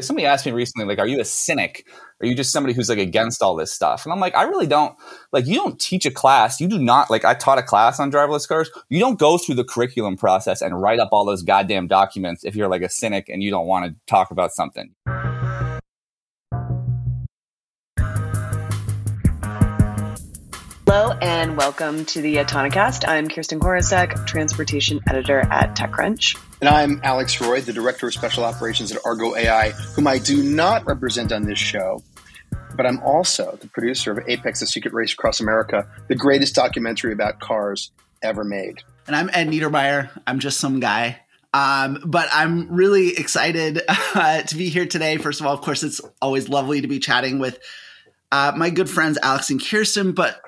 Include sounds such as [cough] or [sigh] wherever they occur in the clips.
Somebody asked me recently, like, are you a cynic? Are you just somebody who's like against all this stuff? And I'm like, I really don't. Like, you don't teach a class. You do not, like, I taught a class on driverless cars. You don't go through the curriculum process and write up all those goddamn documents if you're like a cynic and you don't want to talk about something. Hello and welcome to the Autonocast. I'm Kirsten Korosek, transportation editor at TechCrunch. And I'm Alex Roy, the director of special operations at Argo AI, whom I do not represent on this show. But I'm also the producer of Apex, The Secret Race Across America, the greatest documentary about cars ever made. And I'm Ed Niedermeyer. I'm just some guy. Um, but I'm really excited [laughs] uh, to be here today. First of all, of course, it's always lovely to be chatting with uh, my good friends Alex and Kirsten, but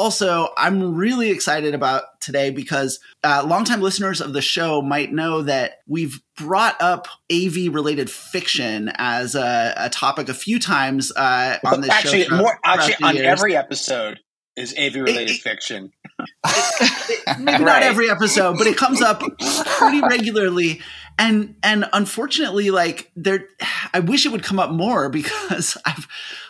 also, I'm really excited about today because uh, longtime listeners of the show might know that we've brought up AV related fiction as a, a, topic a few times uh, on this actually, show. More, actually, on years. every episode is AV related fiction. It, it, maybe right. not every episode, but it comes up pretty regularly. And and unfortunately, like there, I wish it would come up more because [laughs] I've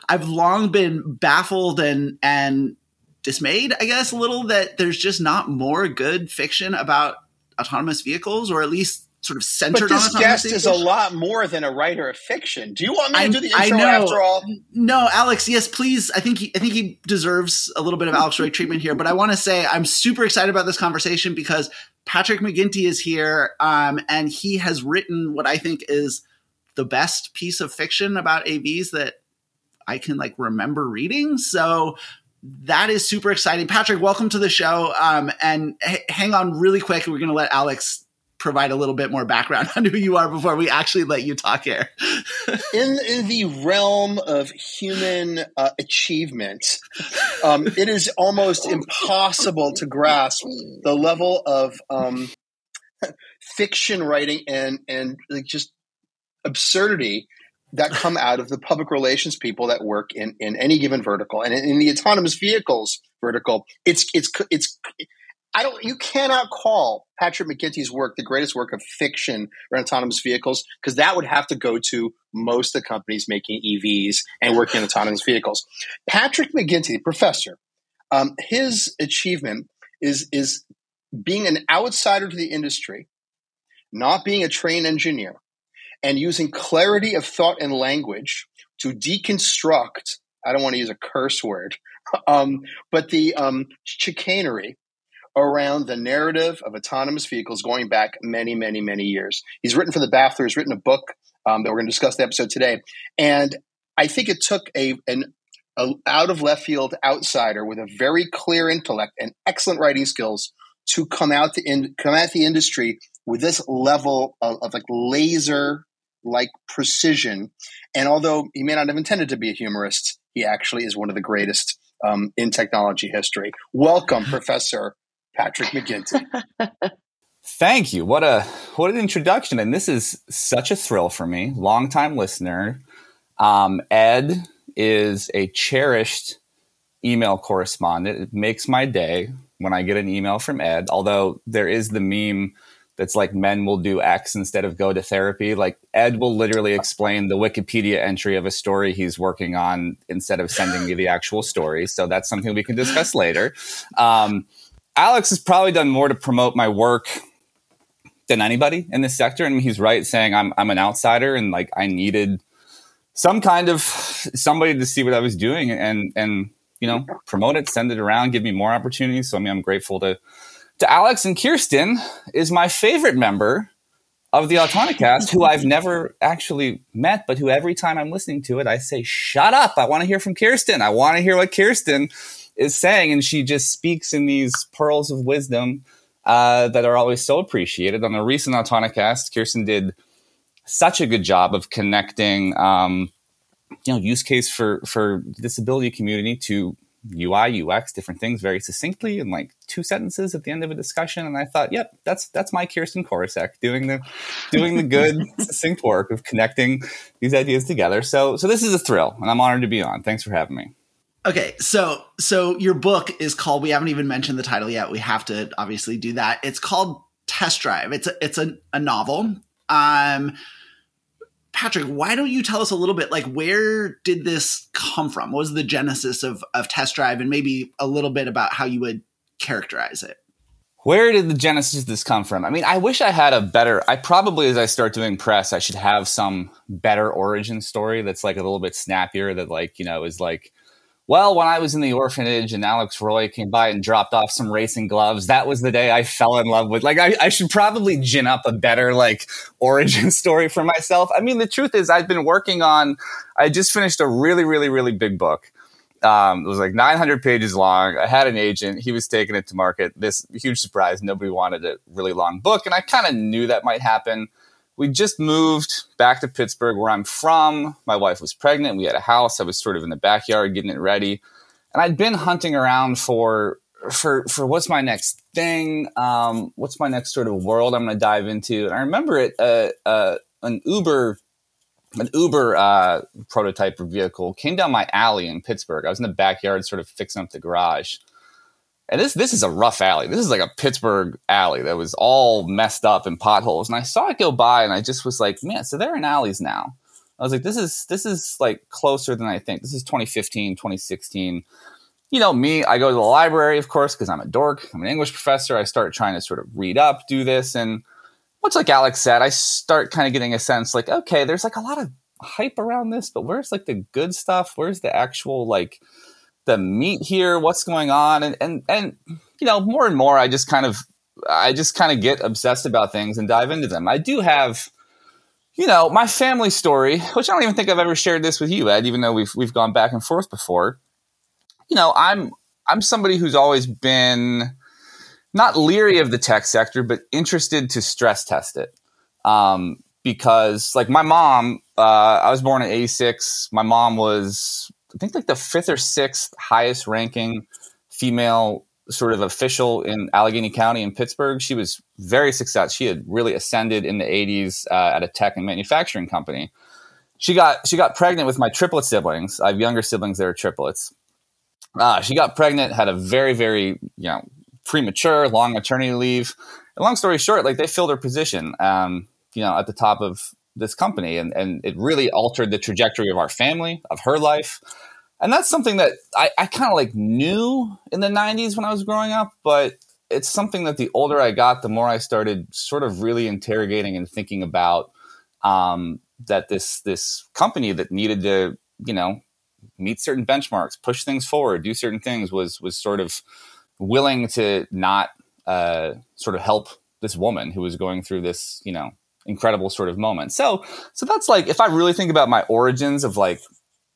I've long been baffled and and dismayed, I guess, a little that there's just not more good fiction about autonomous vehicles, or at least sort of centered on. but this guest vehicles. is a lot more than a writer of fiction. Do you want me to I, do the intro after all? No, Alex. Yes, please. I think he, I think he deserves a little bit of Alex Roy treatment here. But I want to say I'm super excited about this conversation because Patrick McGinty is here, um, and he has written what I think is the best piece of fiction about AVs that I can like remember reading. So that is super exciting. Patrick, welcome to the show. Um, and h- hang on really quick. We're going to let Alex provide a little bit more background [laughs] on who you are before we actually let you talk here. [laughs] in, in the realm of human uh, achievement, um, it is almost impossible to grasp the level of um, [laughs] fiction writing and and like just absurdity that come out of the public relations people that work in, in any given vertical. And in, in the autonomous vehicles vertical, it's it's it's I don't you cannot call Patrick McGinty's work the greatest work of fiction around autonomous vehicles because that would have to go to most of the companies making EVs and working in autonomous vehicles. Patrick McGinty, professor, um, his achievement is is being an outsider to the industry, not being a trained engineer, and using clarity of thought and language to deconstruct I don't want to use a curse word, [laughs] um, but the um, chicanery around the narrative of autonomous vehicles going back many, many, many years. He's written for the Baffler. He's written a book um, that we're going to discuss the episode today, and I think it took a an a out of left field outsider with a very clear intellect and excellent writing skills to come out the in, come at the industry with this level of, of like laser like precision. And although he may not have intended to be a humorist, he actually is one of the greatest um, in technology history. Welcome, [laughs] Professor Patrick McGinty. [laughs] Thank you. What a what an introduction, and this is such a thrill for me. Longtime listener, um, Ed is a cherished email correspondent. It makes my day when I get an email from Ed. Although there is the meme that's like men will do X instead of go to therapy. Like Ed will literally explain the Wikipedia entry of a story he's working on instead of sending me the actual story. So that's something we can discuss later. Um, Alex has probably done more to promote my work than anybody in this sector. And he's right saying I'm, I'm an outsider and like I needed some kind of somebody to see what I was doing and, and, you know, promote it, send it around, give me more opportunities. So I mean, I'm grateful to, to Alex and Kirsten is my favorite member of the Autonocast, who I've never actually met, but who every time I'm listening to it, I say, shut up. I want to hear from Kirsten. I want to hear what Kirsten is saying. And she just speaks in these pearls of wisdom uh, that are always so appreciated. On the recent Autonocast, Kirsten did such a good job of connecting, um, you know, use case for, for disability community to UI, UX, different things very succinctly in like two sentences at the end of a discussion. And I thought, yep, that's that's my Kirsten Korosek doing the doing the good [laughs] succinct work of connecting these ideas together. So so this is a thrill, and I'm honored to be on. Thanks for having me. Okay, so so your book is called. We haven't even mentioned the title yet. We have to obviously do that. It's called Test Drive. It's a it's a, a novel. Um, Patrick, why don't you tell us a little bit like where did this come from? What was the genesis of of test drive and maybe a little bit about how you would characterize it? Where did the genesis of this come from? I mean, I wish I had a better I probably as I start doing press, I should have some better origin story that's like a little bit snappier that like, you know, is like well, when I was in the orphanage and Alex Roy came by and dropped off some racing gloves, that was the day I fell in love with. Like, I, I, should probably gin up a better like [laughs] origin story for myself. I mean, the truth is, I've been working on. I just finished a really, really, really big book. Um, it was like 900 pages long. I had an agent. He was taking it to market. This huge surprise. Nobody wanted a really long book, and I kind of knew that might happen we just moved back to Pittsburgh, where I'm from. My wife was pregnant. We had a house. I was sort of in the backyard getting it ready, and I'd been hunting around for for for what's my next thing? Um, what's my next sort of world I'm going to dive into? And I remember it uh, uh, an Uber an Uber uh, prototype vehicle came down my alley in Pittsburgh. I was in the backyard, sort of fixing up the garage, and this this is a rough alley. This is like a Pittsburgh alley that was all messed up and potholes. And I saw it go by, and I just was like, man, so they're in alleys now. I was like, this is this is like closer than I think. This is 2015, 2016. You know me, I go to the library, of course, because I'm a dork. I'm an English professor. I start trying to sort of read up, do this, and much like Alex said, I start kind of getting a sense like, okay, there's like a lot of hype around this, but where's like the good stuff? Where's the actual like the meat here? What's going on? And and and you know, more and more, I just kind of I just kind of get obsessed about things and dive into them. I do have, you know, my family story, which I don't even think I've ever shared this with you, Ed, even though we've we've gone back and forth before. You know, I'm I'm somebody who's always been not leery of the tech sector, but interested to stress test it. Um, because like my mom, uh, I was born in '86. My mom was I think like the fifth or sixth highest ranking female sort of official in Allegheny County in Pittsburgh. She was very successful. She had really ascended in the 80s uh, at a tech and manufacturing company. She got she got pregnant with my triplet siblings. I have younger siblings that are triplets. Uh, she got pregnant, had a very very you know premature long maternity leave. And long story short, like they filled her position, um, you know, at the top of this company and, and it really altered the trajectory of our family of her life. And that's something that i, I kind of like knew in the 90s when i was growing up but it's something that the older i got the more i started sort of really interrogating and thinking about um, that this this company that needed to you know meet certain benchmarks push things forward do certain things was was sort of willing to not uh, sort of help this woman who was going through this you know incredible sort of moment. So, so that's like if I really think about my origins of like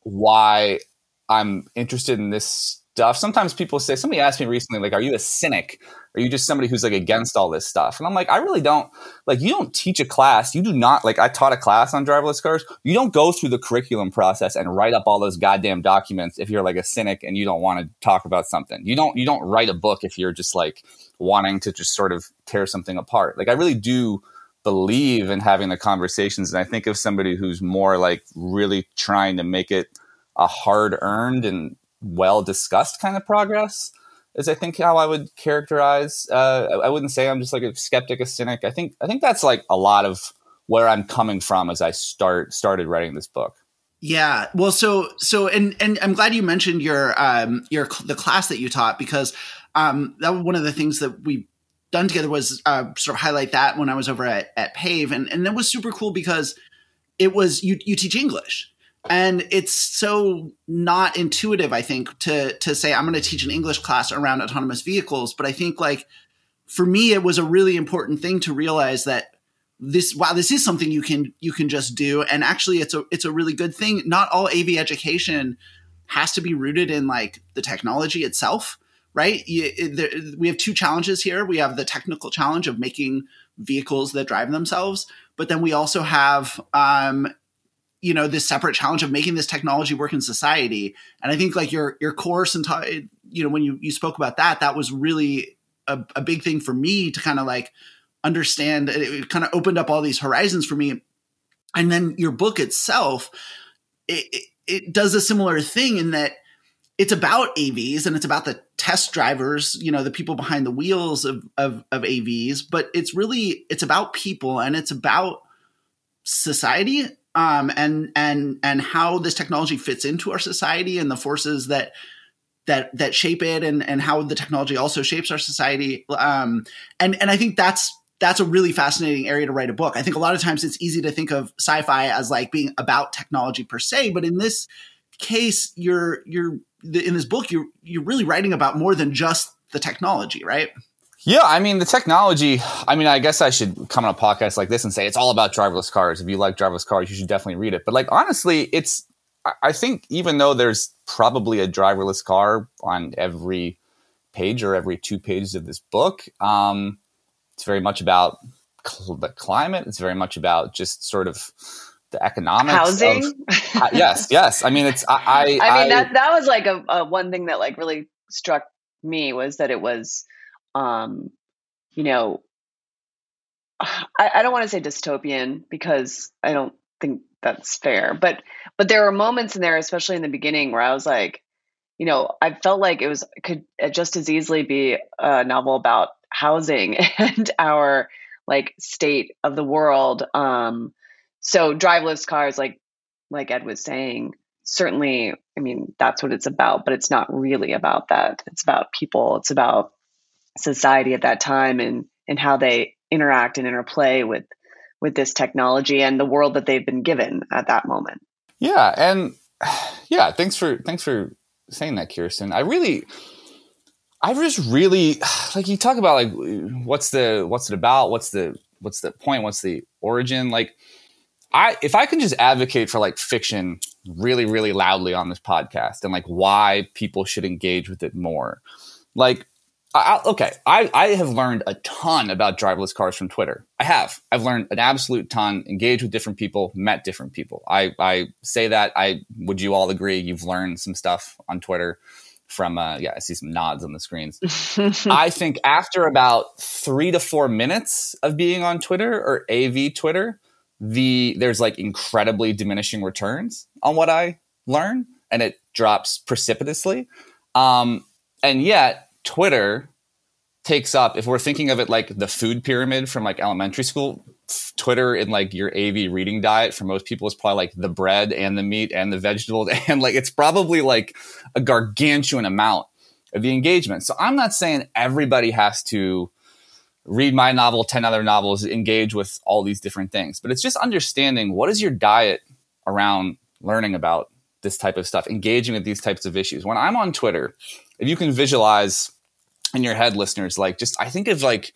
why I'm interested in this stuff. Sometimes people say, somebody asked me recently, like, are you a cynic? Are you just somebody who's like against all this stuff? And I'm like, I really don't like, you don't teach a class. You do not like, I taught a class on driverless cars. You don't go through the curriculum process and write up all those goddamn documents if you're like a cynic and you don't want to talk about something. You don't, you don't write a book if you're just like wanting to just sort of tear something apart. Like, I really do believe in having the conversations. And I think of somebody who's more like really trying to make it a hard earned and well discussed kind of progress is I think how I would characterize. Uh, I wouldn't say I'm just like a skeptic, a cynic. I think I think that's like a lot of where I'm coming from as I start started writing this book. Yeah, well, so so and and I'm glad you mentioned your um your the class that you taught because um that was one of the things that we done together was uh, sort of highlight that when I was over at, at Pave. And, and that was super cool because it was, you, you teach English and it's so not intuitive, I think, to, to say, I'm going to teach an English class around autonomous vehicles. But I think like for me, it was a really important thing to realize that this, wow, this is something you can, you can just do. And actually it's a, it's a really good thing. Not all AV education has to be rooted in like the technology itself right? We have two challenges here. We have the technical challenge of making vehicles that drive themselves, but then we also have, um, you know, this separate challenge of making this technology work in society. And I think like your your course and t- you know when you you spoke about that, that was really a, a big thing for me to kind of like understand. It, it kind of opened up all these horizons for me. And then your book itself, it, it, it does a similar thing in that it's about AVs and it's about the test drivers, you know, the people behind the wheels of, of, of AVs, but it's really, it's about people and it's about society um, and and and how this technology fits into our society and the forces that that that shape it and and how the technology also shapes our society um, and and I think that's that's a really fascinating area to write a book. I think a lot of times it's easy to think of sci-fi as like being about technology per se, but in this case, you're you're in this book you're you're really writing about more than just the technology, right? Yeah, I mean the technology. I mean, I guess I should come on a podcast like this and say it's all about driverless cars. If you like driverless cars, you should definitely read it. But like honestly, it's I think even though there's probably a driverless car on every page or every two pages of this book, um, it's very much about cl- the climate. It's very much about just sort of the economics. Housing. Of, uh, yes, yes. I mean, it's I. I, [laughs] I mean I, that that was like a, a one thing that like really struck me was that it was um, you know, [sighs] I, I don't want to say dystopian because I don't think that's fair, but but there were moments in there, especially in the beginning, where I was like, you know, I felt like it was could just as easily be a novel about housing [laughs] and our like state of the world. Um, so driverless cars, like like Ed was saying, certainly, I mean, that's what it's about, but it's not really about that. It's about people. It's about society at that time and and how they interact and interplay with with this technology and the world that they've been given at that moment. Yeah, and [sighs] yeah, thanks for thanks for saying that, Kirsten. I really I just really [sighs] like you talk about like what's the what's it about? What's the what's the point? What's the origin? Like I if I can just advocate for like fiction really really loudly on this podcast and like why people should engage with it more. Like I, okay, I, I have learned a ton about driverless cars from Twitter. I have. I've learned an absolute ton, engaged with different people, met different people. I, I say that. I would you all agree? You've learned some stuff on Twitter from uh, yeah, I see some nods on the screens. [laughs] I think after about three to four minutes of being on Twitter or AV Twitter, the there's like incredibly diminishing returns on what I learn, and it drops precipitously. Um, and yet Twitter takes up if we're thinking of it like the food pyramid from like elementary school twitter in like your av reading diet for most people is probably like the bread and the meat and the vegetables [laughs] and like it's probably like a gargantuan amount of the engagement so i'm not saying everybody has to read my novel 10 other novels engage with all these different things but it's just understanding what is your diet around learning about this type of stuff engaging with these types of issues when i'm on twitter if you can visualize in your head, listeners, like just I think of like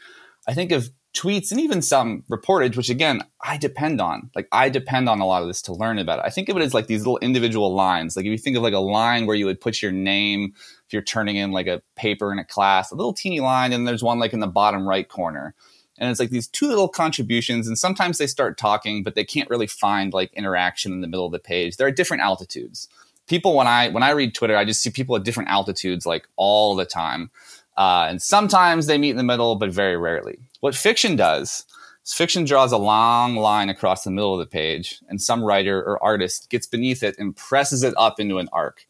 I think of tweets and even some reportage, which again I depend on. Like I depend on a lot of this to learn about it. I think of it as like these little individual lines. Like if you think of like a line where you would put your name if you're turning in like a paper in a class, a little teeny line, and there's one like in the bottom right corner. And it's like these two little contributions, and sometimes they start talking, but they can't really find like interaction in the middle of the page. They're at different altitudes. People, when I when I read Twitter, I just see people at different altitudes like all the time. Uh, and sometimes they meet in the middle, but very rarely. What fiction does is fiction draws a long line across the middle of the page, and some writer or artist gets beneath it and presses it up into an arc.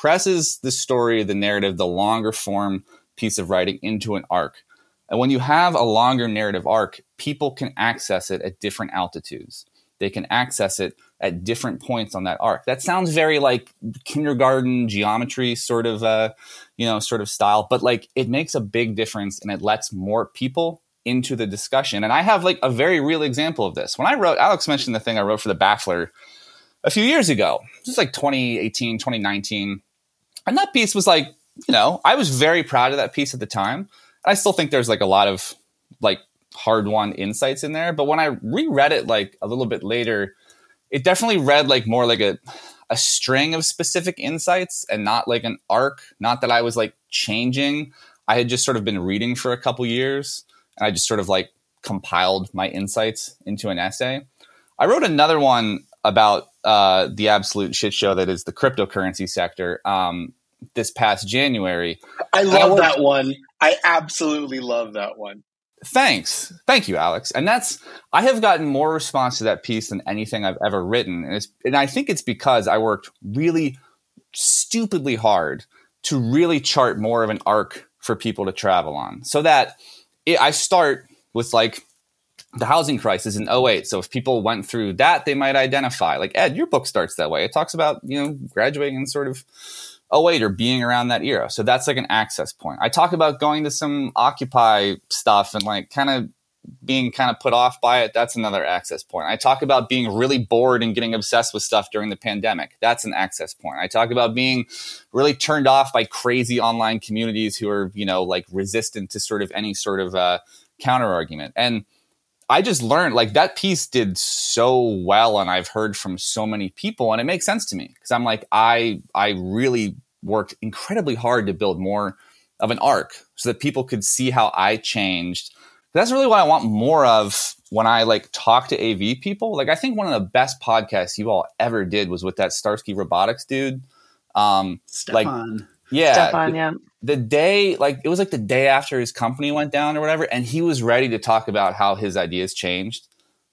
Presses the story, the narrative, the longer form piece of writing into an arc. And when you have a longer narrative arc, people can access it at different altitudes. They can access it at different points on that arc. That sounds very like kindergarten geometry sort of uh, you know, sort of style, but like it makes a big difference and it lets more people into the discussion. And I have like a very real example of this. When I wrote Alex mentioned the thing I wrote for the Baffler a few years ago. Was like 2018, 2019. And that piece was like, you know, I was very proud of that piece at the time. I still think there's like a lot of like hard won insights in there. But when I reread it like a little bit later, it definitely read like more like a a string of specific insights and not like an arc. Not that I was like changing. I had just sort of been reading for a couple years and I just sort of like compiled my insights into an essay. I wrote another one about uh, the absolute shit show that is the cryptocurrency sector um, this past January. I love I that one. I absolutely love that one. Thanks. Thank you, Alex. And that's, I have gotten more response to that piece than anything I've ever written. And, it's, and I think it's because I worked really stupidly hard to really chart more of an arc for people to travel on so that it, I start with like the housing crisis in 08. So if people went through that, they might identify. Like Ed, your book starts that way. It talks about, you know, graduating and sort of 08 or being around that era. So that's like an access point. I talk about going to some Occupy stuff and like kind of being kind of put off by it. That's another access point. I talk about being really bored and getting obsessed with stuff during the pandemic. That's an access point. I talk about being really turned off by crazy online communities who are, you know, like resistant to sort of any sort of uh, counter argument. And I just learned like that piece did so well and I've heard from so many people and it makes sense to me because I'm like I I really worked incredibly hard to build more of an arc so that people could see how I changed. That's really what I want more of when I like talk to AV people. Like I think one of the best podcasts you all ever did was with that Starsky Robotics dude. Um Stefan. like yeah. Stefan, yeah. The day, like, it was like the day after his company went down or whatever, and he was ready to talk about how his ideas changed.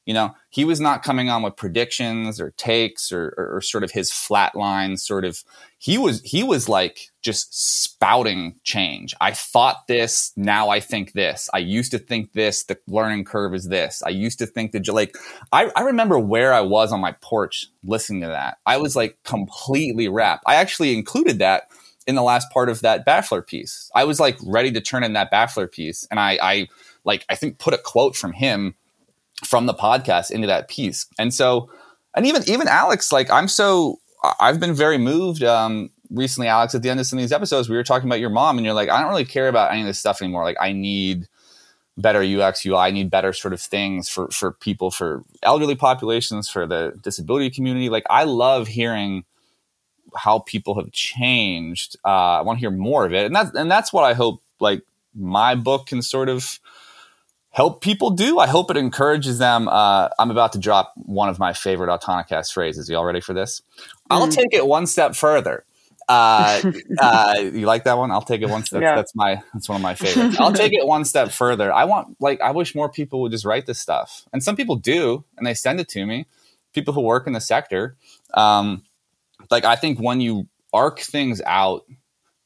You know, he was not coming on with predictions or takes or, or, or sort of his flat line sort of. He was he was like just spouting change. I thought this, now I think this. I used to think this. The learning curve is this. I used to think that like I, I remember where I was on my porch listening to that. I was like completely rapt. I actually included that in the last part of that Baffler piece. I was like ready to turn in that Baffler piece, and I, I like I think put a quote from him from the podcast into that piece. And so, and even even Alex, like I'm so I've been very moved. Um, recently, Alex, at the end of some of these episodes, we were talking about your mom, and you're like, I don't really care about any of this stuff anymore. Like, I need better UX UI. I need better sort of things for for people, for elderly populations, for the disability community. Like, I love hearing how people have changed. Uh, I want to hear more of it, and that's and that's what I hope. Like my book can sort of help people do. I hope it encourages them. Uh, I'm about to drop one of my favorite Autonocast phrases. You all ready for this? I'll take it one step further. Uh, [laughs] uh, you like that one? I'll take it one step. Yeah. That's my that's one of my favorites. I'll take it one step further. I want like I wish more people would just write this stuff, and some people do, and they send it to me. People who work in the sector, um, like I think when you arc things out,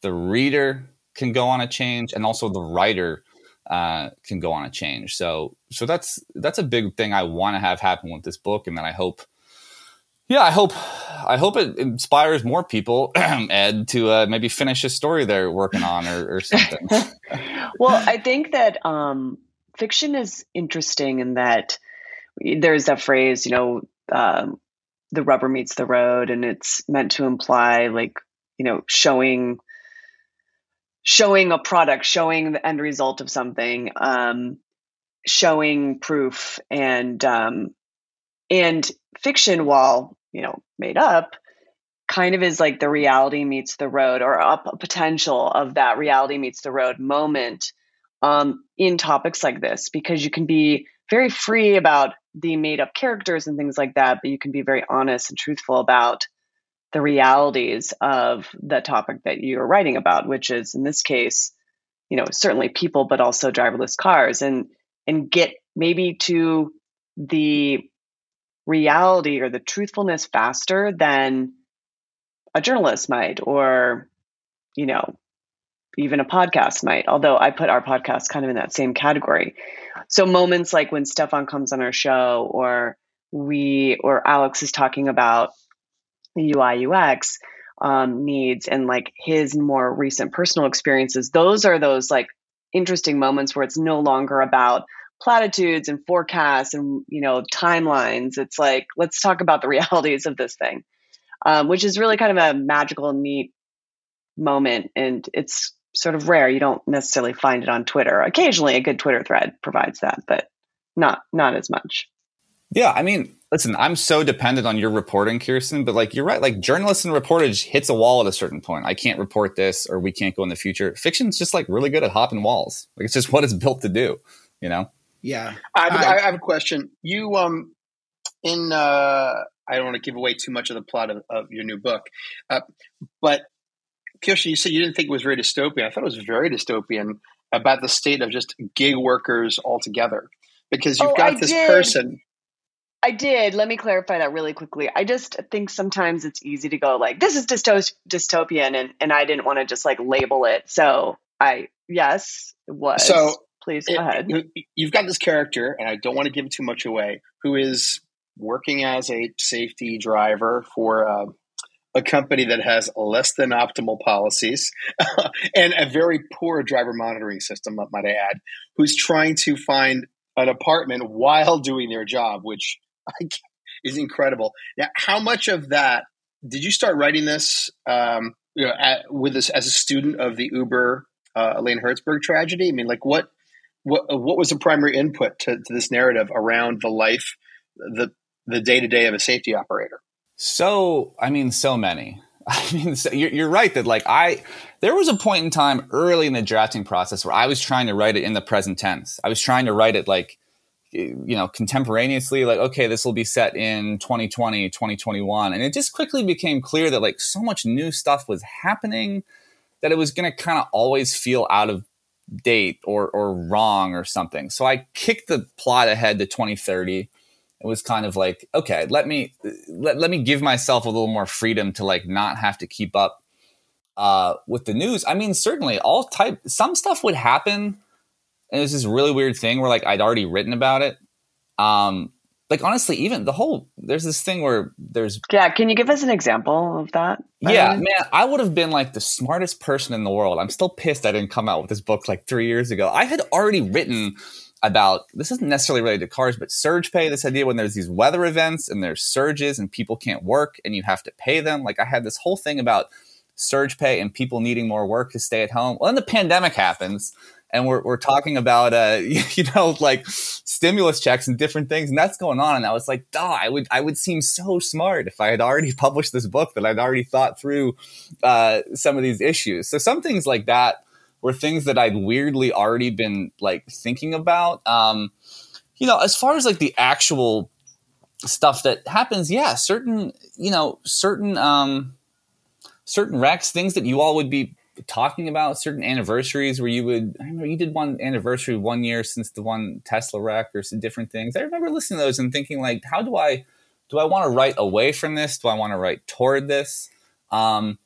the reader can go on a change, and also the writer uh, can go on a change. So so that's that's a big thing I want to have happen with this book, and then I hope. Yeah, I hope I hope it inspires more people, [clears throat] Ed, to uh, maybe finish a story they're working on or, or something. [laughs] well, I think that um, fiction is interesting in that there's that phrase, you know, um, the rubber meets the road, and it's meant to imply like, you know, showing showing a product, showing the end result of something, um, showing proof, and um, and fiction, while you know made up, kind of is like the reality meets the road, or up a potential of that reality meets the road moment um, in topics like this, because you can be very free about the made up characters and things like that, but you can be very honest and truthful about the realities of the topic that you're writing about, which is in this case, you know, certainly people, but also driverless cars, and and get maybe to the reality or the truthfulness faster than a journalist might, or you know, even a podcast might. Although I put our podcast kind of in that same category. So moments like when Stefan comes on our show, or we or Alex is talking about UI UX um, needs and like his more recent personal experiences, those are those like interesting moments where it's no longer about platitudes and forecasts and you know timelines. It's like let's talk about the [laughs] realities of this thing, um, which is really kind of a magical, neat moment, and it's sort of rare. You don't necessarily find it on Twitter. Occasionally, a good Twitter thread provides that, but not not as much. Yeah, I mean, listen, I'm so dependent on your reporting, Kirsten, but like you're right, like journalists and reportage hits a wall at a certain point. I can't report this or we can't go in the future. Fiction's just like really good at hopping walls. Like it's just what it's [laughs] built to do, you know? Yeah. I have, I have a question. You um in uh I don't want to give away too much of the plot of, of your new book. Uh, but Kirsten, you said you didn't think it was very dystopian. I thought it was very dystopian about the state of just gig workers altogether. Because you've Oh, got I this did. person I did. Let me clarify that really quickly. I just think sometimes it's easy to go like, this is dystopian, and, and I didn't want to just like label it. So I, yes, it was. So please go ahead. You've got this character, and I don't want to give too much away, who is working as a safety driver for uh, a company that has less than optimal policies [laughs] and a very poor driver monitoring system, might I add, who's trying to find an apartment while doing their job, which [laughs] is incredible. Now, how much of that did you start writing this um, you know, at, with this as a student of the Uber uh, Elaine Herzberg tragedy? I mean, like what what what was the primary input to, to this narrative around the life, the the day to day of a safety operator? So, I mean, so many. [laughs] I mean, so you're, you're right that like I, there was a point in time early in the drafting process where I was trying to write it in the present tense. I was trying to write it like, you know, contemporaneously, like, okay, this will be set in 2020, 2021. And it just quickly became clear that like so much new stuff was happening that it was going to kind of always feel out of date or, or wrong or something. So I kicked the plot ahead to 2030 it was kind of like okay let me let, let me give myself a little more freedom to like not have to keep up uh, with the news. I mean certainly all type some stuff would happen and it was this really weird thing where like i'd already written about it. Um like honestly even the whole there's this thing where there's yeah can you give us an example of that? Yeah man i would have been like the smartest person in the world. I'm still pissed i didn't come out with this book like three years ago. I had already written about this isn't necessarily related to cars, but surge pay. This idea when there's these weather events and there's surges and people can't work and you have to pay them. Like I had this whole thing about surge pay and people needing more work to stay at home. Well, then the pandemic happens and we're, we're talking about, uh, [laughs] you know, like stimulus checks and different things. And that's going on. And I was like, duh, I would, I would seem so smart if I had already [laughs] published this book that I'd already thought through, uh, some of these issues. So some things like that, were things that I'd weirdly already been like thinking about. Um, you know, as far as like the actual stuff that happens, yeah, certain, you know, certain, um, certain wrecks, things that you all would be talking about, certain anniversaries where you would, I remember you did one anniversary one year since the one Tesla wreck or some different things. I remember listening to those and thinking like, how do I, do I want to write away from this? Do I want to write toward this? Um,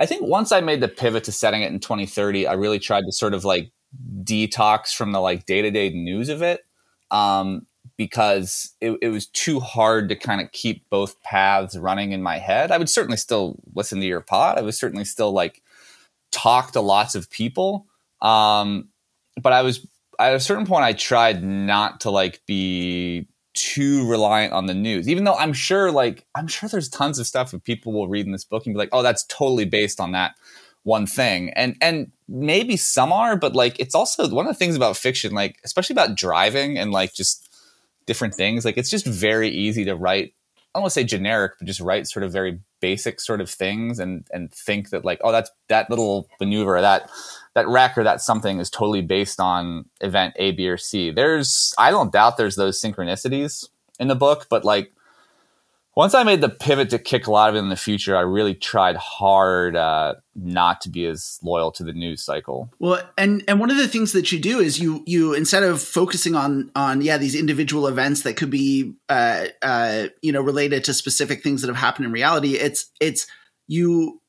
I think once I made the pivot to setting it in 2030, I really tried to sort of like detox from the like day to day news of it um, because it, it, was too hard to kind of keep both paths running in my head. I would certainly still listen to your pod. I was certainly still like talk to lots of people. Um, but I was at a certain point, I tried not to like be too reliant on the news. Even though I'm sure, like, I'm sure there's tons of stuff that people will read in this book and be like, oh, that's totally based on that one thing. And and maybe some are, but like it's also one of the things about fiction, like, especially about driving and like just different things, like it's just very easy to write I don't want to say generic, but just write sort of very basic sort of things and and think that like, oh, that's that little maneuver, that that wreck or that something is totally based on event A, B, or C. There's I don't doubt there's those synchronicities in the book, but like once I made the pivot to kick a lot of it in the future, I really tried hard uh, not to be as loyal to the news cycle. Well, and and one of the things that you do is you you instead of focusing on on yeah these individual events that could be uh, uh, you know related to specific things that have happened in reality, it's it's you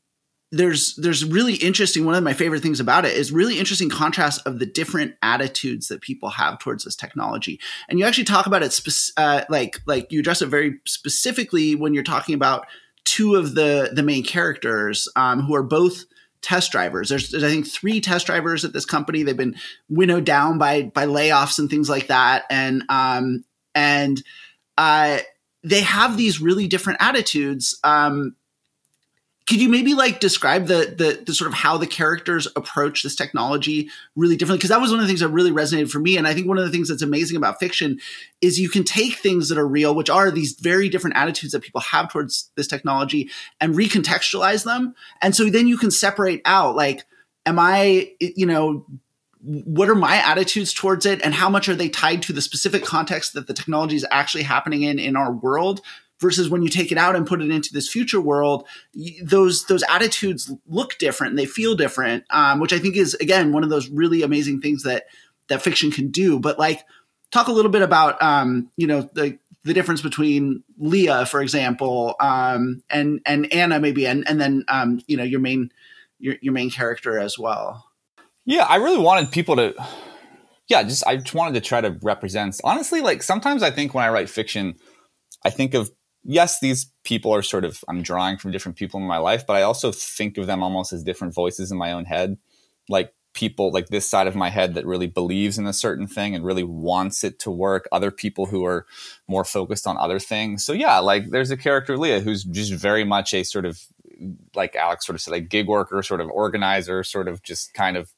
there's there's really interesting one of my favorite things about it is really interesting contrast of the different attitudes that people have towards this technology. And you actually talk about it spe- uh, like like you address it very specifically when you're talking about two of the the main characters um, who are both test drivers. There's, there's i think three test drivers at this company. They've been winnowed down by by layoffs and things like that. And um and uh they have these really different attitudes um could you maybe like describe the, the, the sort of how the characters approach this technology really differently? Because that was one of the things that really resonated for me, and I think one of the things that's amazing about fiction is you can take things that are real, which are these very different attitudes that people have towards this technology, and recontextualize them, and so then you can separate out like, am I, you know, what are my attitudes towards it and how much are they tied to the specific context that the technology is actually happening in in our world versus when you take it out and put it into this future world those those attitudes look different and they feel different um, which i think is again one of those really amazing things that that fiction can do but like talk a little bit about um, you know the the difference between leah for example um, and and anna maybe and and then um, you know your main your, your main character as well yeah i really wanted people to yeah, just I just wanted to try to represent. Honestly, like sometimes I think when I write fiction, I think of yes, these people are sort of I'm drawing from different people in my life, but I also think of them almost as different voices in my own head. Like people like this side of my head that really believes in a certain thing and really wants it to work other people who are more focused on other things so yeah like there's a character leah who's just very much a sort of like alex sort of said like gig worker sort of organizer sort of just kind of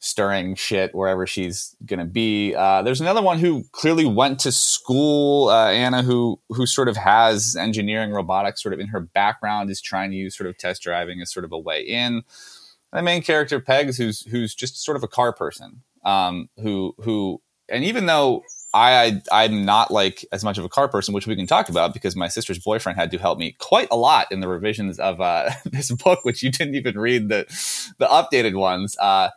stirring shit wherever she's going to be. Uh, there's another one who clearly went to school, uh, Anna, who who sort of has engineering robotics sort of in her background, is trying to use sort of test driving as sort of a way in. The main character Pegs, who's who's just sort of a car person, um, who who, and even though I, I am not like as much of a car person, which we can talk about because my sister's boyfriend had to help me quite a lot in the revisions of uh, [laughs] this book, which you didn't even read the the updated ones. Uh,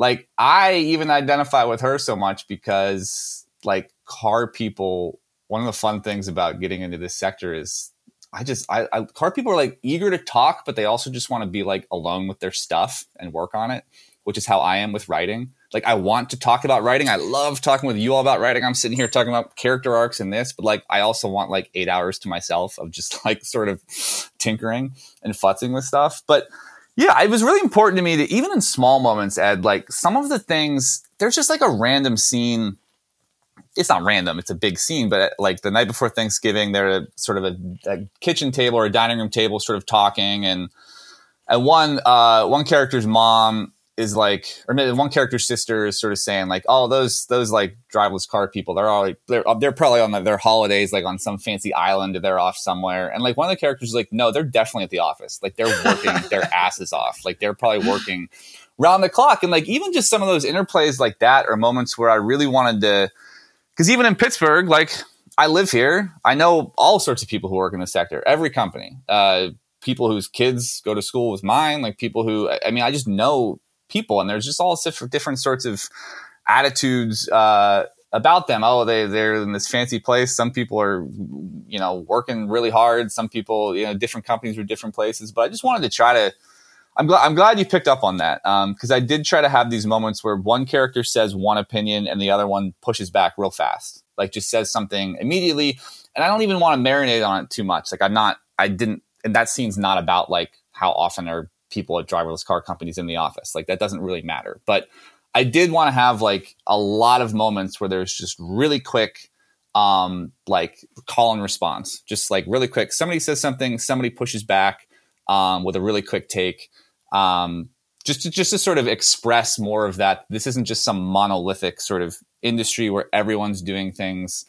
like I even identify with her so much because like car people, one of the fun things about getting into this sector is I just I, I car people are like eager to talk, but they also just want to be like alone with their stuff and work on it, which is how I am with writing. Like I want to talk about writing. I love talking with you all about writing. I'm sitting here talking about character arcs and this, but like I also want like eight hours to myself of just [laughs] like sort of tinkering and futzing with stuff. But yeah, it was really important to me that even in small moments, Ed, like some of the things, there's just like a random scene. It's not random; it's a big scene. But like the night before Thanksgiving, they're sort of a, a kitchen table or a dining room table, sort of talking, and and one uh, one character's mom is like, or one character's sister is sort of saying like, oh, those those like driverless car people, they're all they're they're probably on their holidays, like on some fancy island, or they're off somewhere. And like one of the characters is like, no, they're definitely at the office, like they're working [laughs] their asses off, like they're probably working round the clock. And like even just some of those interplays like that are moments where I really wanted to, because even in Pittsburgh, like I live here, I know all sorts of people who work in the sector, every company. Uh, people whose kids go to school with mine, like people who, I mean, I just know people, and there's just all different sorts of attitudes uh, about them. Oh, they they're in this fancy place. Some people are, you know, working really hard. Some people, you know, different companies or different places. But I just wanted to try to. I'm glad. I'm glad you picked up on that because um, I did try to have these moments where one character says one opinion and the other one pushes back real fast, like just says something immediately, and I don't even want to marinate on it too much. Like I'm not. I didn't. And that scene's not about like how often are people at driverless car companies in the office. Like that doesn't really matter. But I did want to have like a lot of moments where there's just really quick um like call and response. Just like really quick. Somebody says something, somebody pushes back um with a really quick take. Um just to just to sort of express more of that this isn't just some monolithic sort of industry where everyone's doing things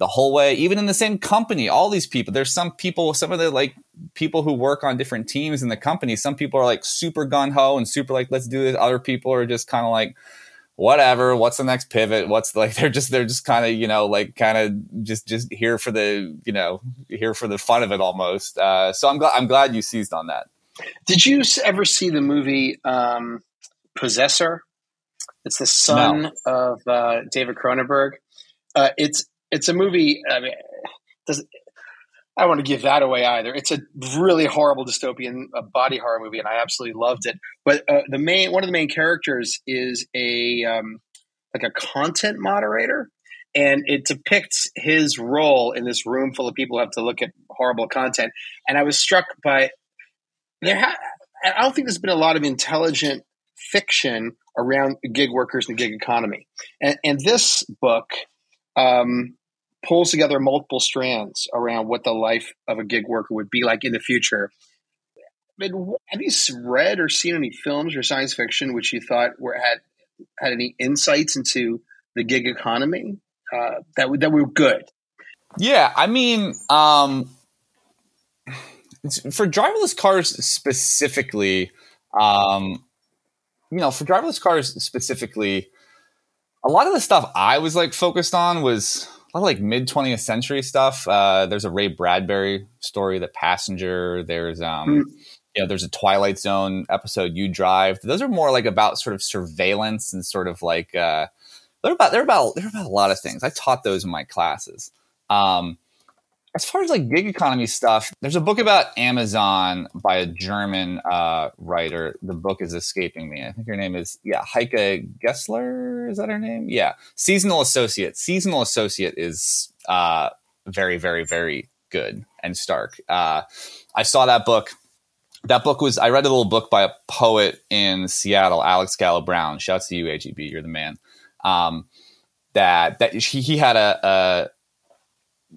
the whole way, even in the same company, all these people, there's some people, some of the like people who work on different teams in the company. Some people are like super gun ho and super like, let's do this. Other people are just kind of like, whatever, what's the next pivot? What's like, [laughs] they're just, they're just kind of, you know, like kind of just, just here for the, you know, here for the fun of it almost. Uh, so I'm glad, I'm glad you seized on that. Did you ever see the movie, um, Possessor? It's the son no. of uh, David Cronenberg. Uh, it's it's a movie. I mean, does I want to give that away either. It's a really horrible dystopian uh, body horror movie, and I absolutely loved it. But uh, the main one of the main characters is a um, like a content moderator, and it depicts his role in this room full of people who have to look at horrible content. And I was struck by there. Ha- I don't think there's been a lot of intelligent fiction around gig workers and the gig economy, and, and this book. Um, pulls together multiple strands around what the life of a gig worker would be like in the future. I mean, have you read or seen any films or science fiction which you thought were had had any insights into the gig economy uh, that that were good? Yeah, I mean, um, for driverless cars specifically, um, you know, for driverless cars specifically, a lot of the stuff I was like focused on was a lot of like mid 20th century stuff. Uh, there's a Ray Bradbury story, The Passenger. There's um, mm. you know, there's a Twilight Zone episode, You Drive. Those are more like about sort of surveillance and sort of like uh, they're about they're about they're about a lot of things. I taught those in my classes. Um, as far as like gig economy stuff, there's a book about Amazon by a German uh, writer. The book is escaping me. I think her name is yeah Heike Geißler. Is that her name? Yeah, Seasonal Associate. Seasonal Associate is uh, very very very good and stark. Uh, I saw that book. That book was I read a little book by a poet in Seattle, Alex Gallo Brown. Shouts to you, AGB. You're the man. Um, that that he, he had a, a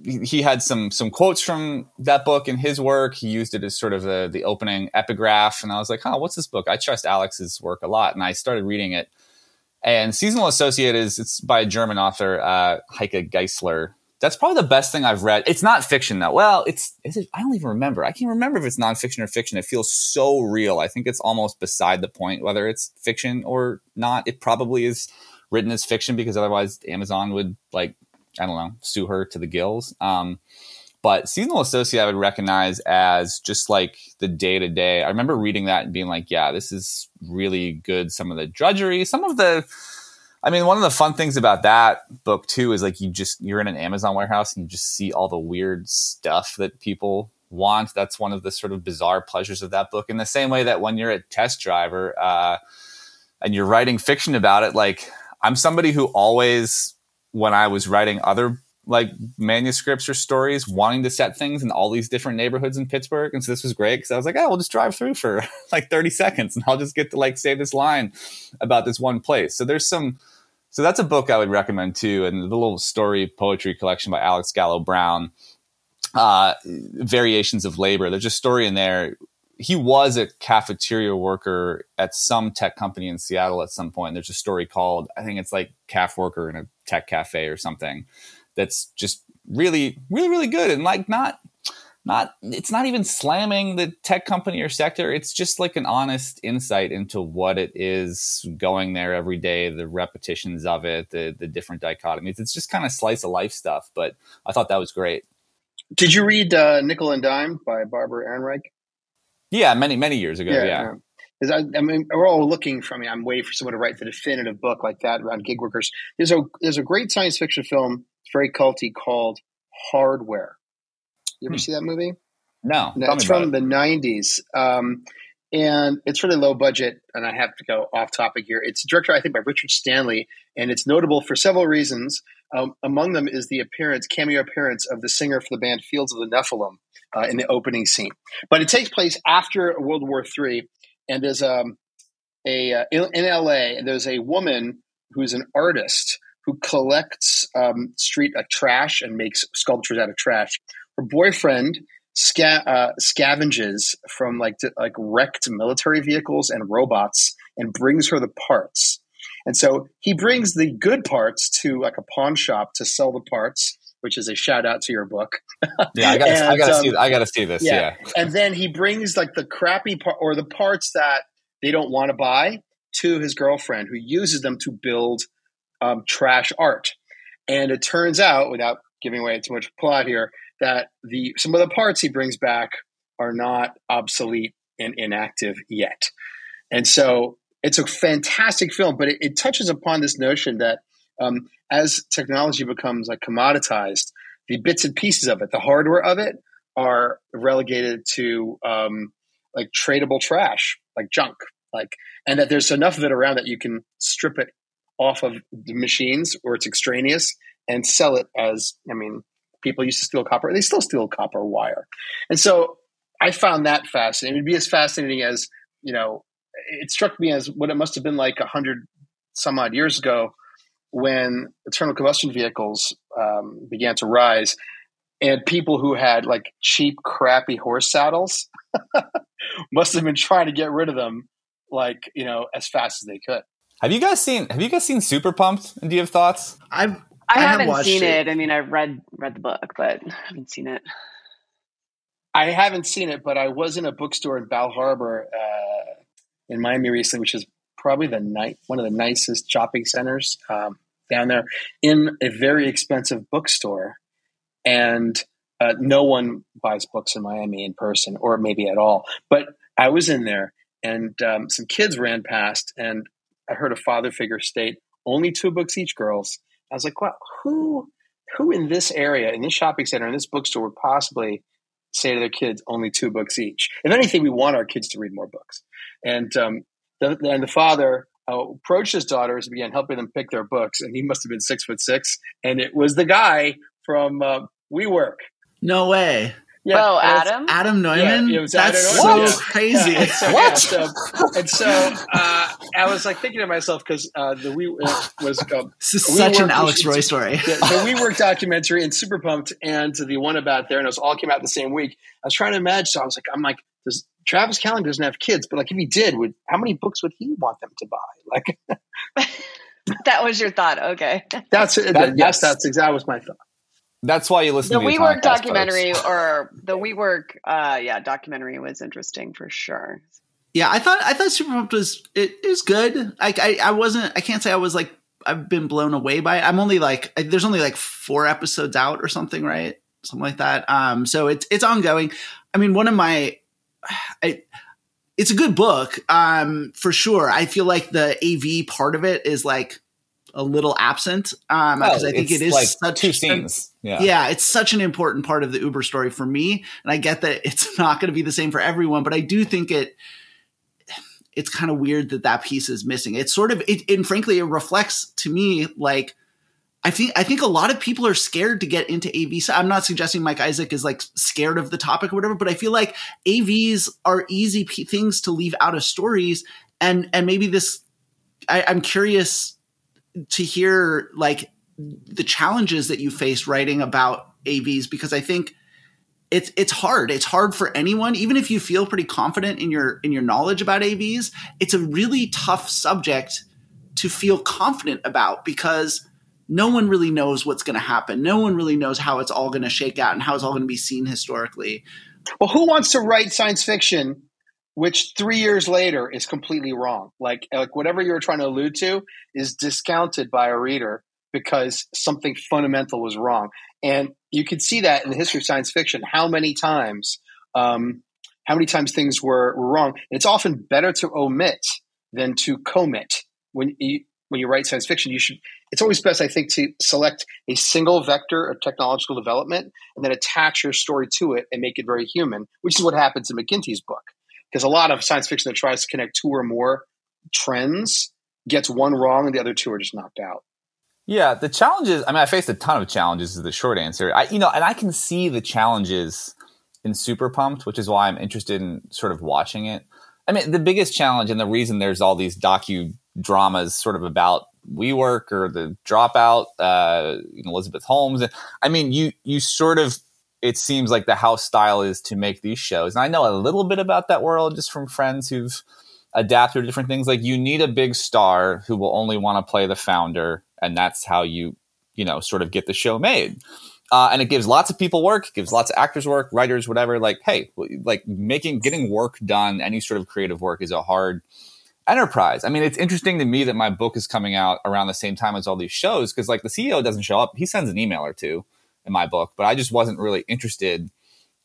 he had some some quotes from that book in his work. He used it as sort of the the opening epigraph, and I was like, "Oh, what's this book?" I trust Alex's work a lot, and I started reading it. And Seasonal Associate is it's by a German author, uh, Heike Geißler. That's probably the best thing I've read. It's not fiction though. Well, it's is it? I don't even remember. I can't remember if it's nonfiction or fiction. It feels so real. I think it's almost beside the point whether it's fiction or not. It probably is written as fiction because otherwise Amazon would like I don't know, sue her to the gills. Um, but seasonal associate, I would recognize as just like the day to day. I remember reading that and being like, yeah, this is really good. Some of the drudgery, some of the, I mean, one of the fun things about that book too is like you just, you're in an Amazon warehouse and you just see all the weird stuff that people want. That's one of the sort of bizarre pleasures of that book. In the same way that when you're a test driver uh, and you're writing fiction about it, like I'm somebody who always when I was writing other like manuscripts or stories, wanting to set things in all these different neighborhoods in Pittsburgh. And so this was great because I was like, oh, we'll just drive through for [laughs] like 30 seconds and I'll just get to like say this line about this one place. So there's some, so that's a book I would recommend too. And the little story poetry collection by Alex Gallo Brown, uh, Variations of Labor. There's a story in there he was a cafeteria worker at some tech company in Seattle at some point. There's a story called, I think it's like calf worker in a tech cafe or something. That's just really, really, really good. And like not, not, it's not even slamming the tech company or sector. It's just like an honest insight into what it is going there every day, the repetitions of it, the, the different dichotomies. It's just kind of slice of life stuff. But I thought that was great. Did you read uh, Nickel and Dime by Barbara Ehrenreich? Yeah, many many years ago. Yeah. yeah. yeah. I, I, mean, we're all looking for me. I'm waiting for someone to write the definitive book like that around gig workers. There's a there's a great science fiction film, it's very culty, called Hardware. You ever hmm. see that movie? No, no it's from the '90s, um, and it's really low budget. And I have to go off topic here. It's directed, I think, by Richard Stanley, and it's notable for several reasons. Um, among them is the appearance, cameo appearance of the singer for the band Fields of the Nephilim uh, in the opening scene. But it takes place after World War III, and there's um, a uh, in, in, LA. There's a woman who's an artist who collects um, street uh, trash and makes sculptures out of trash. Her boyfriend sca- uh, scavenges from like to, like wrecked military vehicles and robots and brings her the parts. And so he brings the good parts to like a pawn shop to sell the parts which is a shout out to your book. [laughs] yeah, I gotta, I gotta um, see, I gotta see this. Yeah. yeah. and then he brings like the crappy part or the parts that they don't want to buy to his girlfriend, who uses them to build um, trash art. And it turns out, without giving away too much plot here, that the some of the parts he brings back are not obsolete and inactive yet. And so it's a fantastic film, but it, it touches upon this notion that um, as technology becomes like commoditized, the bits and pieces of it, the hardware of it, are relegated to um, like tradable trash, like junk, like, and that there's enough of it around that you can strip it off of the machines or it's extraneous and sell it as, I mean, people used to steal copper, they still steal copper wire, and so I found that fascinating. It'd be as fascinating as you know. It struck me as what it must have been like a hundred some odd years ago when internal combustion vehicles um, began to rise and people who had like cheap crappy horse saddles [laughs] must have been trying to get rid of them like you know as fast as they could have you guys seen have you guys seen super pumped and do you have thoughts i've i, I haven't have seen it. it. i mean i've read read the book but I haven't seen it i haven't seen it but i was in a bookstore in bal harbour uh, in miami recently which is probably the night one of the nicest shopping centers um, down there in a very expensive bookstore, and uh, no one buys books in Miami in person, or maybe at all. But I was in there, and um, some kids ran past, and I heard a father figure state, "Only two books each, girls." I was like, "Wow, who who in this area, in this shopping center, in this bookstore would possibly say to their kids only two books each? If anything, we want our kids to read more books. And um, the, and the father uh, approached his daughters and began helping them pick their books. And he must have been six foot six, and it was the guy from uh, WeWork. No way. Yeah, oh, Adam. Adam Neumann. Yeah, it was That's Adam so Neumann. crazy. Yeah, and [laughs] so, What? yeah, so, and so uh, I was like thinking to myself because uh, the we uh, was uh, This is We such an Alex [laughs] Roy story. the, the WeWork documentary and Super Pumped and the one about there, and it was all came out the same week. I was trying to imagine. So I was like, I'm like, does Travis Kalanick doesn't have kids, but like if he did, would how many books would he want them to buy? Like [laughs] that was your thought. Okay. that's That- yes, that's- that's exactly was my thought. That's why you listen The to the WeWork Atomic documentary folks. or the WeWork, uh, yeah, documentary was interesting for sure. Yeah, I thought I thought Super Pumped was it is good. I, I I wasn't. I can't say I was like I've been blown away by it. I'm only like I- there's only like four episodes out or something, right? Something like that. Um, so it's it's ongoing. I mean, one of my, I, it's a good book, um, for sure. I feel like the AV part of it is like a little absent, um, because Oh, I think it's like such two scenes. Yeah. yeah. it's such an important part of the Uber story for me. And I get that it's [laughs] not going to be the same for everyone, but I do think it it's kind of weird that that piece is missing. It's sort of it and frankly it reflects to me like I think I think a lot of people are scared to get into AV. I'm not suggesting Mike Isaac is like scared of the topic or whatever, but I feel like AVs are easy p- things to leave out of stories and and maybe this I, I'm curious to hear like the challenges that you face writing about AVs because I think it's it's hard. It's hard for anyone, even if you feel pretty confident in your in your knowledge about AVs. It's a really tough subject to feel confident about because no one really knows what's going to happen. No one really knows how it's all going to shake out and how it's all going to be seen historically. Well, who wants to write science fiction, which three years later is completely wrong? Like, like whatever you were trying to allude to is discounted by a reader because something fundamental was wrong. And you can see that in the history of science fiction. How many times, um, how many times things were, were wrong? And it's often better to omit than to commit when you when you write science fiction. You should. It's always best, I think, to select a single vector of technological development and then attach your story to it and make it very human, which is what happens in McGinty's book. Because a lot of science fiction that tries to connect two or more trends gets one wrong and the other two are just knocked out. Yeah, the challenges. I mean, I faced a ton of challenges. Is the short answer. I, you know, and I can see the challenges in Super Pumped, which is why I'm interested in sort of watching it. I mean, the biggest challenge and the reason there's all these docu dramas sort of about WeWork or the Dropout, uh, Elizabeth Holmes. I mean, you you sort of it seems like the house style is to make these shows, and I know a little bit about that world just from friends who've adapted to different things. Like you need a big star who will only want to play the founder, and that's how you you know sort of get the show made. Uh, and it gives lots of people work, gives lots of actors work, writers, whatever. Like, hey, like making getting work done, any sort of creative work is a hard enterprise. I mean, it's interesting to me that my book is coming out around the same time as all these shows because, like, the CEO doesn't show up; he sends an email or two in my book, but I just wasn't really interested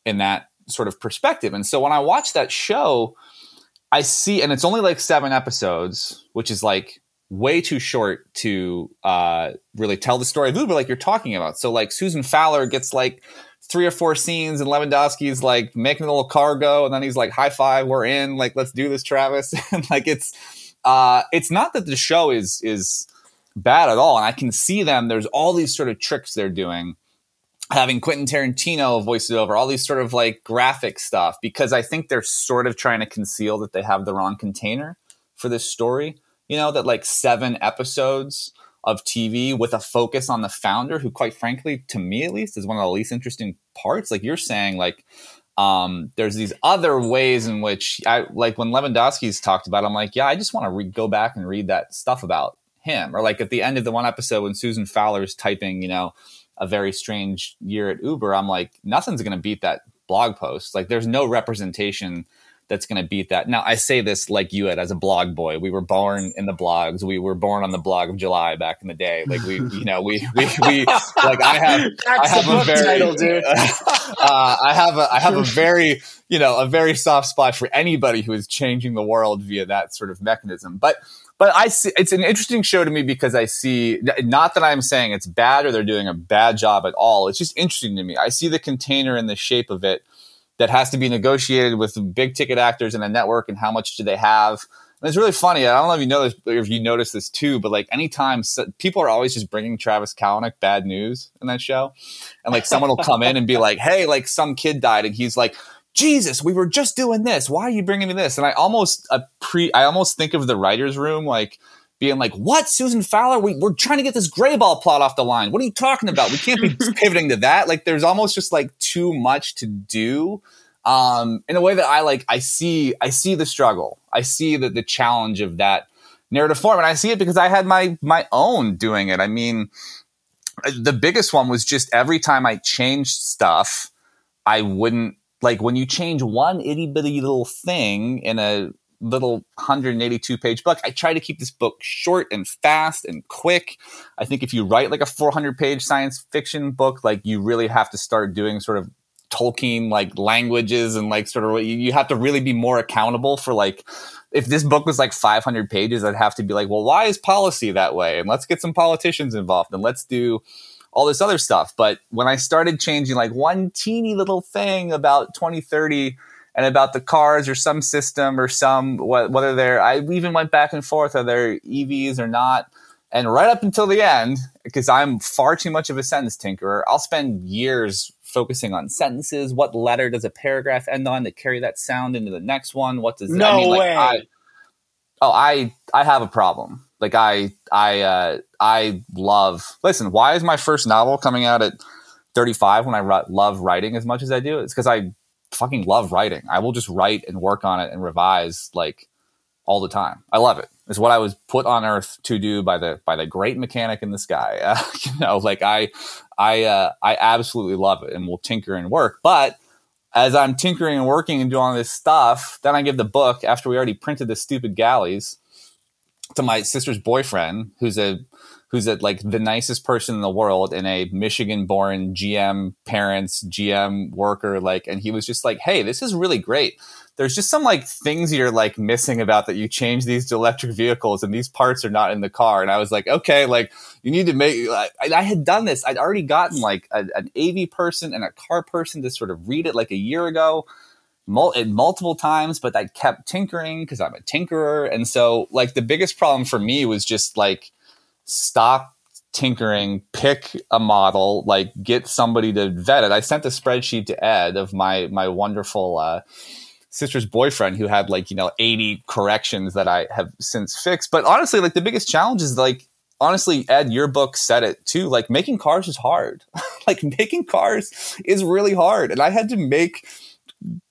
in that sort of perspective. And so when I watch that show, I see, and it's only like seven episodes, which is like way too short to uh, really tell the story of Uber like you're talking about. So like Susan Fowler gets like three or four scenes, and Lewandowski's like making a little cargo, and then he's like, "High five, we're in! Like, let's do this, Travis!" [laughs] and like it's uh, it's not that the show is is bad at all, and I can see them. There's all these sort of tricks they're doing. Having Quentin Tarantino voice it over, all these sort of like graphic stuff, because I think they're sort of trying to conceal that they have the wrong container for this story. You know, that like seven episodes of TV with a focus on the founder, who, quite frankly, to me at least, is one of the least interesting parts. Like you're saying, like um, there's these other ways in which I like when Lewandowski's talked about. I'm like, yeah, I just want to re- go back and read that stuff about him. Or like at the end of the one episode when Susan Fowler's typing, you know, a very strange year at Uber. I'm like, nothing's going to beat that blog post. Like there's no representation that's going to beat that. Now, I say this like you had as a blog boy. We were born in the blogs. We were born on the blog of July back in the day. Like we, you know, we, we, we like I have, [laughs] I have a very, title, dude. [laughs] uh, I have a, I have a [laughs] very, you know, a very soft spot for anybody who is changing the world via that sort of mechanism. But but I see it's an interesting show to me because I see not that I'm saying it's bad or they're doing a bad job at all. It's just interesting to me. I see the container and the shape of it that has to be negotiated with big ticket actors and a network and how much do they have. And it's really funny. I don't know if you know this, if you notice this too, but like anytime people are always just bringing Travis Kalanick bad news in that show, and like someone will come in and be like, "Hey, like some kid died," and he's like, Jesus, we were just doing this. Why are you bringing me this? And I almost uh, pre, I almost think of the writers' room like being like, "What, Susan Fowler? We, we're trying to get this Greyball plot off the line. What are you talking about? We can't be [laughs] pivoting to that. Like, there's almost just like too much to do." Um, in a way that I like, I see, I see the struggle. I see that the challenge of that narrative form, and I see it because I had my my own doing it. I mean, the biggest one was just every time I changed stuff, I wouldn't like when you change one itty bitty little thing in a little 182 page book. I try to keep this book short and fast and quick. I think if you write like a 400 page science fiction book, like you really have to start doing sort of Tolkien like languages and like sort of you have to really be more accountable for like if this book was like 500 pages, I'd have to be like, well, why is policy that way? And let's get some politicians involved and let's do all this other stuff. But when I started changing like one teeny little thing about 2030 and about the cars or some system or some whether they're I even went back and forth are there EVs or not. And right up until the end, because I'm far too much of a sentence tinkerer, I'll spend years focusing on sentences. What letter does a paragraph end on to carry that sound into the next one? What does no I mean, like, way? I, oh, I I have a problem. Like I I uh, I love. Listen, why is my first novel coming out at 35 when I love writing as much as I do? It's because I fucking love writing. I will just write and work on it and revise like all the time. I love it. It's what I was put on earth to do by the by the great mechanic in the sky. Uh, [laughs] you know, like I I uh, I absolutely love it and will tinker and work. But as I'm tinkering and working and doing all this stuff, then I give the book after we already printed the stupid galleys to my sister's boyfriend, who's a who's a, like the nicest person in the world and a Michigan born GM parents, GM worker. Like, and he was just like, Hey, this is really great. There's just some like things you're like missing about that you change these to electric vehicles and these parts are not in the car. And I was like, okay, like you need to make, I, I had done this. I'd already gotten like a, an AV person and a car person to sort of read it like a year ago mul- multiple times, but I kept tinkering because I'm a tinkerer. And so, like, the biggest problem for me was just like stop tinkering, pick a model, like get somebody to vet it. I sent a spreadsheet to Ed of my my wonderful uh, sister's boyfriend who had like you know 80 corrections that I have since fixed. But honestly, like the biggest challenge is like honestly, Ed, your book said it too. Like making cars is hard. [laughs] like making cars is really hard, and I had to make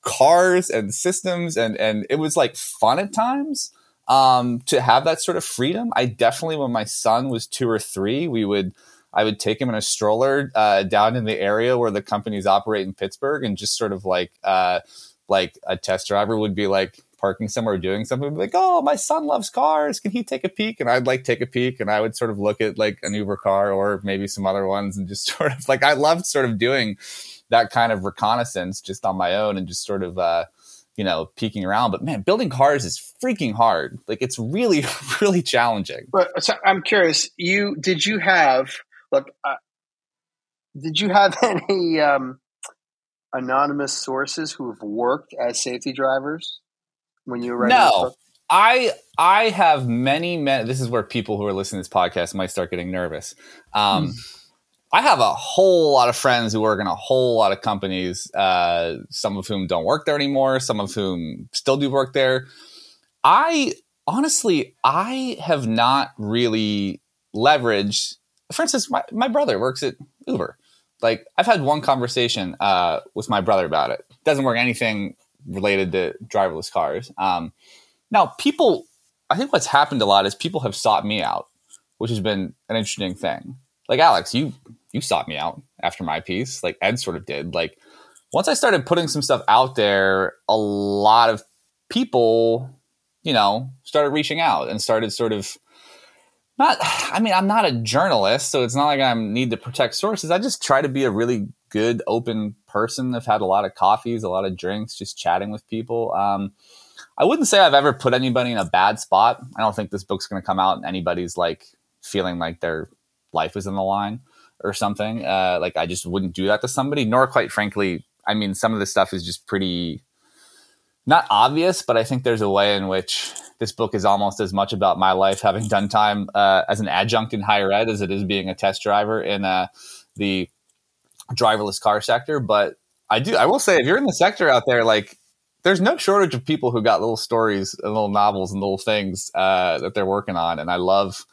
cars and systems and and it was like fun at times um, to have that sort of freedom. I definitely, when my son was two or three, we would I would take him in a stroller uh, down in the area where the companies operate in Pittsburgh, and just sort of like uh, like a test driver would be like parking somewhere doing something like oh my son loves cars can he take a peek and i'd like take a peek and i would sort of look at like an uber car or maybe some other ones and just [laughs] sort of like i loved sort of doing that kind of reconnaissance just on my own and just sort of uh, you know peeking around. But man, building cars is freaking hard. Like it's really [laughs] really challenging. But so I'm curious. You did you have look? Uh, did you have [laughs] any um, anonymous sources who have worked as safety drivers when you were writing? No. I I have many, many. This is where people who are listening to this podcast might start getting nervous. Um, mm I have a whole lot of friends who work in a whole lot of companies, uh, some of whom don't work there anymore, some of whom still do work there. I honestly, I have not really leveraged. For instance, my, my brother works at Uber. Like, I've had one conversation uh, with my brother about it. Doesn't work anything related to driverless cars. Um, now, people, I think what's happened a lot is people have sought me out, which has been an interesting thing. Like Alex, you you sought me out after my piece, like Ed sort of did. Like once I started putting some stuff out there, a lot of people, you know, started reaching out and started sort of not [sighs] i mean i'm not a journalist so it's not like i need to protect sources. I just try to be a really good open person. I've had a lot of coffees a lot of drinks just chatting with people. Um, i wouldn't say i've ever put anybody in a bad spot. I don't think this book's going to come out and anybody's like feeling like their life is in the line or something uh, like i just wouldn't do that to somebody nor quite frankly i mean some of the stuff is just pretty not obvious, but I think there's a way in which this book is almost as much about my life having done time uh, as an adjunct in higher ed as it is being a test driver in uh, the driverless car sector. But I do, I will say, if you're in the sector out there, like there's no shortage of people who got little stories and little novels and little things uh, that they're working on, and I love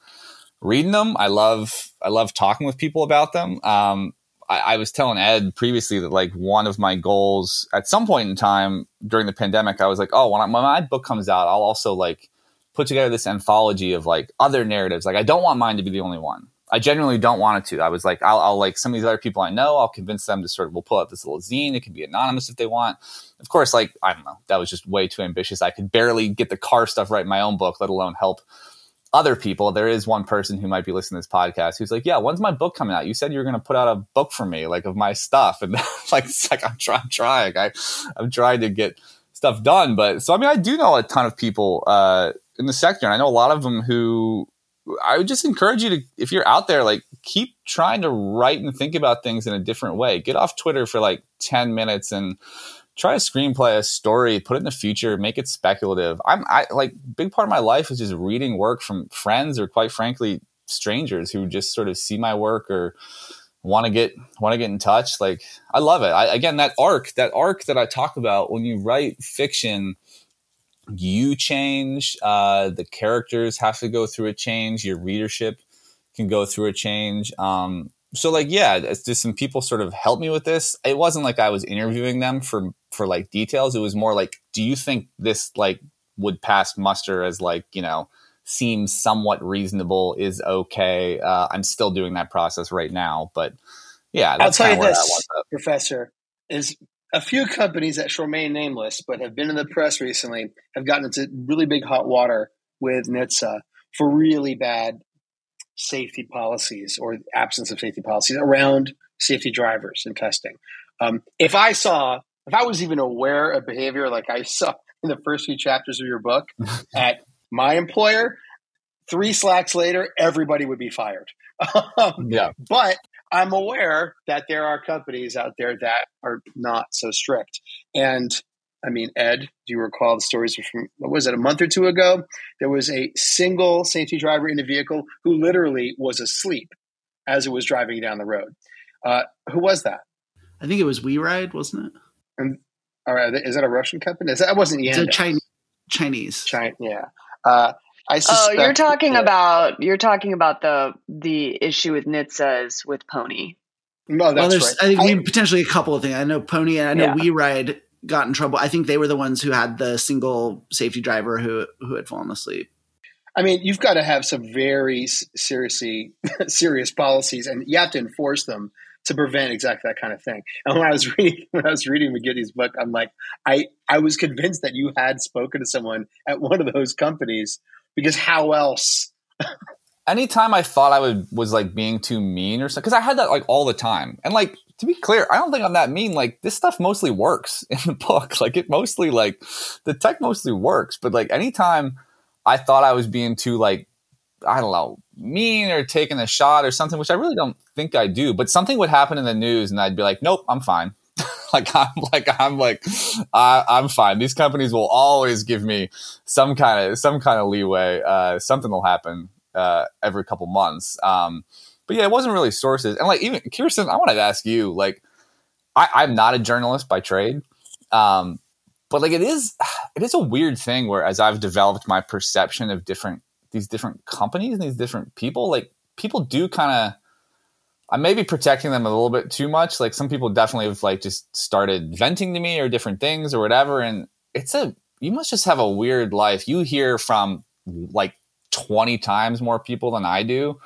reading them. I love, I love talking with people about them. Um, I, I, was telling Ed previously that like one of my goals at some point in time during the pandemic, I was like, oh, when, I, when my book comes out, I'll also like put together this anthology of like other narratives. Like I don't want mine to be the only one. I genuinely don't want it to. I was like, I'll, I'll, like some of these other people I know, I'll convince them to sort of, we'll pull out this little zine. It can be anonymous if they want. Of course, like, I don't know. That was just way too ambitious. I could barely get the car stuff right in my own book, let alone help other people, there is one person who might be listening to this podcast who's like, "Yeah, when's my book coming out? You said you were going to put out a book for me, like of my stuff." [laughs] And like, it's like I'm, try- trying, I, I'm trying to get stuff done. But so I mean, I do know a ton of people uh, in the sector, and I know a lot of them who I would just encourage you to, if you're out there, like keep trying to write and think about things in a different way. Get off Twitter for like ten minutes and try a screenplay, a story, put it in the future, make it speculative. I'm I like big part of my life is just reading work from friends or quite frankly strangers who just sort of see my work or want to get want to get in touch. Like I love it. I, again, that arc, that arc that I talk about when you write fiction, you change. Uh, the characters have to go through a change. Your readership can go through a change. Um, so like yeah it's just some people sort of helped me with this it wasn't like i was interviewing them for for like details. It was more like do you think this like would pass muster as like you know seems somewhat reasonable is okay? Uh, i'm still doing that process right now but yeah i'll tell you this professor is a few companies that shall remain nameless but have been in the press recently have gotten into really big hot water with NHTSA for really bad safety policies or absence of safety policies around safety drivers and testing. Um, if I saw, if I was even aware of behavior like I saw [laughs] in the first few chapters of your book [laughs] at my employer, three slacks later, everybody would be fired. Um, [laughs] yeah. But I'm aware that there are companies out there that are not so strict. And I mean, Ed, do you recall the stories from what was it a month or two ago? There was a single safety driver in a vehicle who literally was asleep as it was driving down the road. Uh, who was that? I think it was WeRide, wasn't it? And all right, is that a Russian company? Is that wasn't Yandex. Chinese. Chinese. China, yeah. Uh, I oh, you're talking that, about you're talking about the the issue with NHTSA's with Pony. No, that's well, there's right. I think I, mean, potentially a couple of things. I know Pony and I know yeah. WeRide got in trouble. I think they were the ones who had the single safety driver who who had fallen asleep. I mean, you've got to have some very seriously [laughs] serious policies, and you have to enforce them to prevent exactly that kind of thing. And when I was [laughs] reading when I was reading McGinty's book, I'm like, I I was convinced that you had spoken to someone at one of those companies because how else? [laughs] Anytime I thought I would was like being too mean or something, because I had that like all the time, and like to be clear, I don't think I'm that mean. Like this stuff mostly works [laughs] in the book. Like it mostly like the tech mostly works. But like anytime I thought I was being too like I don't know mean or taking a shot or something, which I really don't think I do. But something would happen in the news, and I'd be like, nope, I'm fine. [laughs] like I'm like I'm like I, I'm fine. These companies will always give me some kind of some kind of leeway. Uh, something will happen uh, every couple months. Um, but yeah, it wasn't really sources. And like even Kirsten, I wanted to ask you, like, I, am not a journalist by trade. Um, but like it is [sighs] it is a weird thing where as I've developed my perception of different these different companies and these different people, like people do kind of I may be protecting them a little bit too much. Like some people definitely have like just started venting to me or different things or whatever. And it's a you must just have a weird life. You hear from like 20 times more people than I do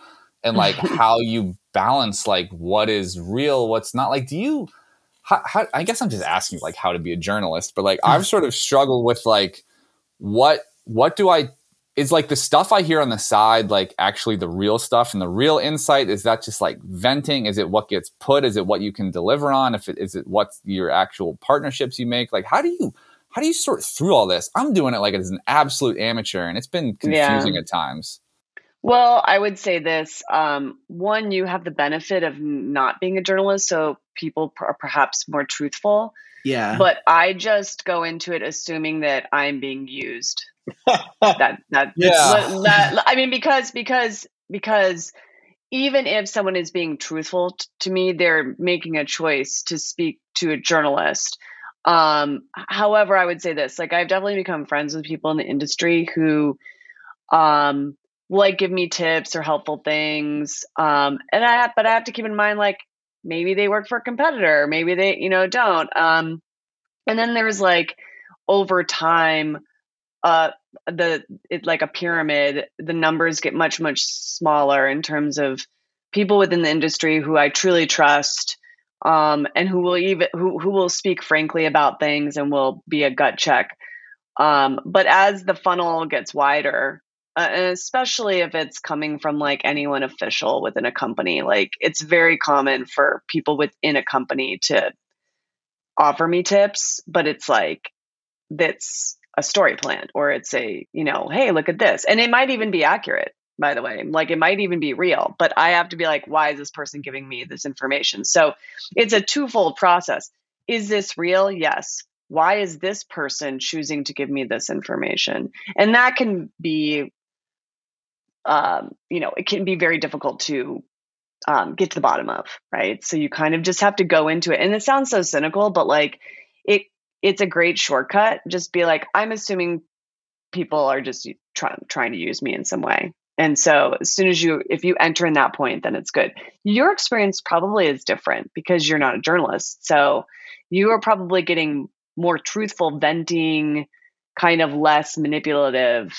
and like [laughs] how you balance like what is real, what's not. Like, do you? How, how, I guess I'm just asking like how to be a journalist, but like I've [laughs] sort of struggled with like what what do I is like the stuff I hear on the side, like actually the real stuff and the real insight? Is that just like venting? Is it what gets put? Is it what you can deliver on? If it is it what's your actual partnerships you make? Like how do you how do you sort through all this? I'm doing it like as an absolute amateur and it's been confusing yeah. at times. Well, I would say this. Um, one, you have the benefit of not being a journalist, so people are perhaps more truthful. Yeah. But I just go into it assuming that I'm being used that that [laughs] yeah. I mean, because because because even if someone is being truthful t- to me, they're making a choice to speak to a journalist. Um, however, I would say this: like I've definitely become friends with people in the industry who, um, like give me tips or helpful things. Um, and I but I have to keep in mind like maybe they work for a competitor, maybe they you know don't. Um, and then there's like over time uh the it like a pyramid the numbers get much much smaller in terms of people within the industry who i truly trust um and who will even who, who will speak frankly about things and will be a gut check. Um but as the funnel gets wider uh, especially if it's coming from like anyone official within a company like it's very common for people within a company to offer me tips but it's like that's a story plant or it's a, you know, hey, look at this. And it might even be accurate, by the way. Like it might even be real, but I have to be like, why is this person giving me this information? So it's a twofold process. Is this real? Yes. Why is this person choosing to give me this information? And that can be, um, you know, it can be very difficult to um, get to the bottom of, right? So you kind of just have to go into it. And it sounds so cynical, but like it it's a great shortcut. Just be like, I'm assuming people are just try, trying to use me in some way. And so as soon as you, if you enter in that point, then it's good. Your experience probably is different because you're not a journalist. So you are probably getting more truthful, venting, kind of less manipulative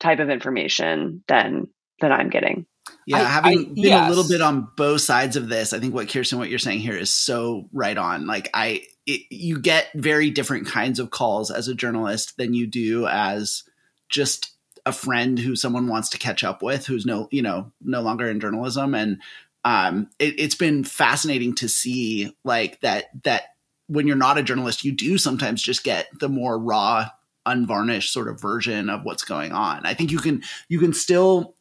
type of information than than I'm getting. Yeah, I, having I, been yes. a little bit on both sides of this, I think what Kirsten, what you're saying here is so right on. Like I, it, you get very different kinds of calls as a journalist than you do as just a friend who someone wants to catch up with, who's no, you know, no longer in journalism. And um, it, it's been fascinating to see like that that when you're not a journalist, you do sometimes just get the more raw unvarnished sort of version of what's going on. I think you can you can still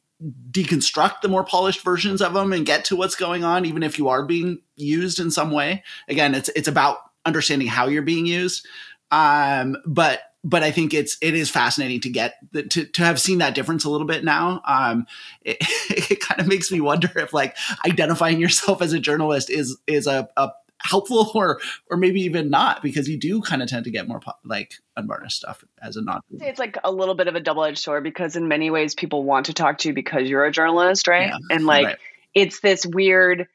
deconstruct the more polished versions of them and get to what's going on even if you are being used in some way again it's it's about understanding how you're being used um, but but I think it's it is fascinating to get the, to to have seen that difference a little bit now. Um, [laughs] it, it kind of makes me wonder if like identifying yourself as a journalist is is a, a helpful [laughs] or or maybe even not because you do kind of tend to get more like unvarnished stuff as a non it's like a little bit of a double-edged sword because in many ways people want to talk to you because you're a journalist right yeah, and like right. it's this weird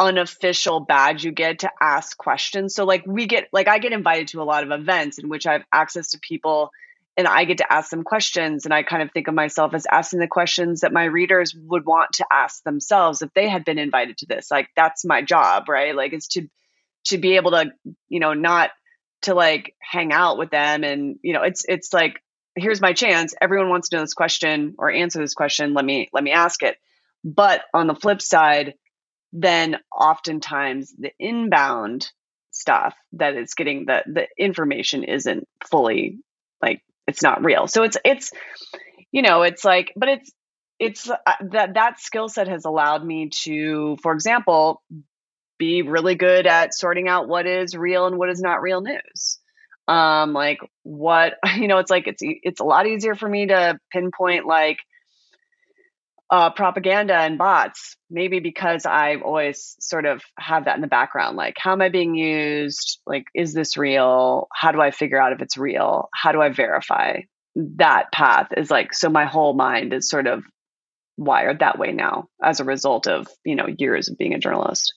unofficial badge you get to ask questions so like we get like i get invited to a lot of events in which i have access to people and I get to ask them questions. And I kind of think of myself as asking the questions that my readers would want to ask themselves if they had been invited to this. Like that's my job, right? Like it's to to be able to, you know, not to like hang out with them and you know, it's it's like here's my chance. Everyone wants to know this question or answer this question. Let me let me ask it. But on the flip side, then oftentimes the inbound stuff that is getting the the information isn't fully like it's not real. So it's it's you know, it's like but it's it's uh, that that skill set has allowed me to for example be really good at sorting out what is real and what is not real news. Um like what [laughs] you know, it's like it's it's a lot easier for me to pinpoint like uh, propaganda and bots, maybe because I've always sort of have that in the background. Like, how am I being used? Like, is this real? How do I figure out if it's real? How do I verify? That path is like, so my whole mind is sort of wired that way now as a result of, you know, years of being a journalist.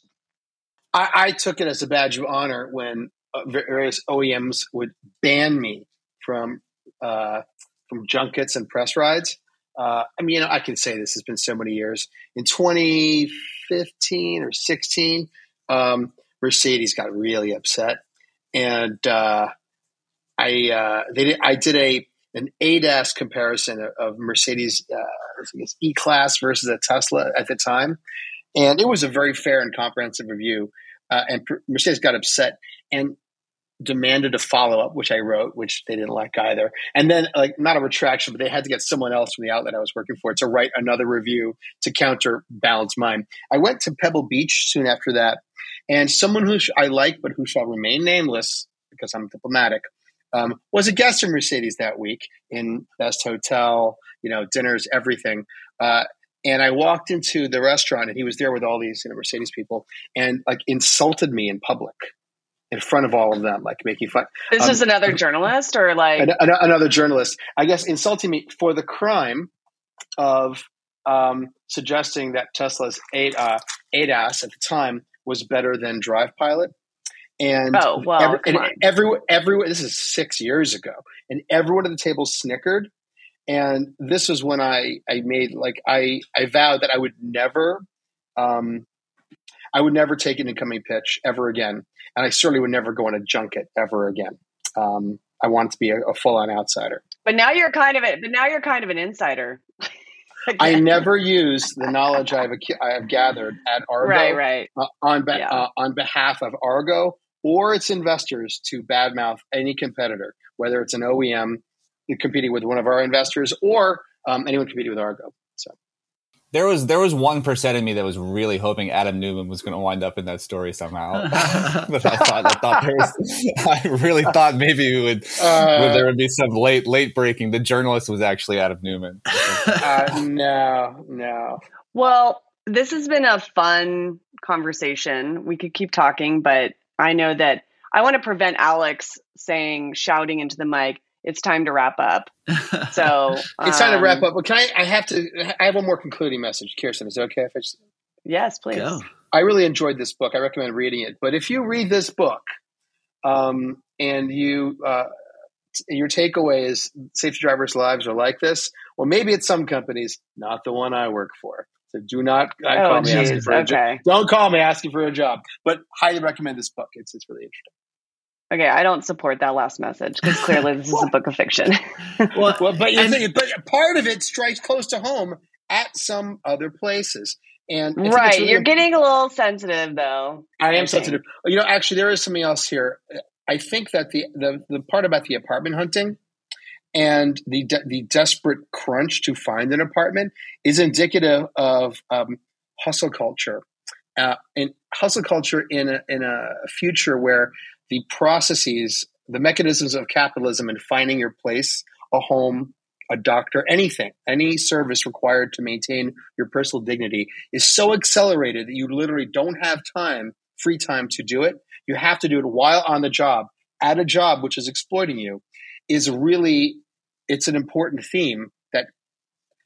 I, I took it as a badge of honor when uh, various OEMs would ban me from uh, from junkets and press rides uh, I mean, you know, I can say this has been so many years. In 2015 or 16, um, Mercedes got really upset, and uh, I uh, they did, I did a an ADAS comparison of, of Mercedes uh, E Class versus a Tesla at the time, and it was a very fair and comprehensive review. Uh, and Mercedes got upset and demanded a follow up, which I wrote, which they didn't like either. And then, like, not a retraction, but they had to get someone else from the outlet I was working for to write another review to counterbalance mine. I went to Pebble Beach soon after that, and someone who I like but who shall remain nameless because I'm diplomatic um, was a guest of Mercedes that week in best hotel, you know, dinners, everything. Uh, and I walked into the restaurant, and he was there with all these you know, Mercedes people, and like insulted me in public in front of all of them, like making fun. This um, is another journalist, or like an, an, another journalist, I guess, insulting me for the crime of um, suggesting that Tesla's uh, ADAS at the time was better than Drive Pilot. And oh well, every, and everyone, everyone, this is six years ago, and everyone at the table snickered. And this was when I I made like I I vowed that I would never, um, I would never take an incoming pitch ever again, and I certainly would never go on a junket ever again. Um, I wanted to be a, a full on outsider. But now you're kind of a, but now you're kind of an insider. [laughs] I never use the knowledge I've I've gathered at Argo right, right. Uh, on be- yeah. uh, on behalf of Argo or its investors to badmouth any competitor, whether it's an OEM competing with one of our investors or um, anyone competing with Argo. So there was there was one percent of me that was really hoping Adam Neumann was going to wind up in that story somehow. [laughs] [laughs] but I thought I thought there was, [laughs] I really thought maybe we would uh, there would be some late late breaking. The journalist was actually Adam Neumann. uh, no, no. Well, this has been a fun conversation. We could keep talking, but I know that I want to prevent Alex saying shouting into the mic. It's time to wrap up. So [laughs] it's time to wrap um, up. But can I? I have to. I have one more concluding message, Kirsten. Is it okay if I just? Yes, please. Go. I really enjoyed this book. I recommend reading it. But if you read this book, um, and you uh, your takeaway is safety drivers' lives are like this, well, maybe at some companies, not the one I work for. So do not oh, call geez. me asking for okay. a job. Don't call me asking for a job. But highly recommend this book. It's it's really interesting. Okay, I don't support that last message because clearly this is a [laughs] book of fiction. well, [laughs] well, but and, but part of it strikes close to home at some other places. And right, really you're getting a little sensitive, though. I am I sensitive. You know, actually, there is something else here. I think that the the, the part about the apartment hunting and the de- the desperate crunch to find an apartment is indicative of um, hustle culture. Uh, and hustle culture in a, in a future where the processes, the mechanisms of capitalism and finding your place, a home, a doctor, anything, any service required to maintain your personal dignity is so accelerated that you literally don't have time, free time to do it. You have to do it while on the job, at a job which is exploiting you, is really, it's an important theme that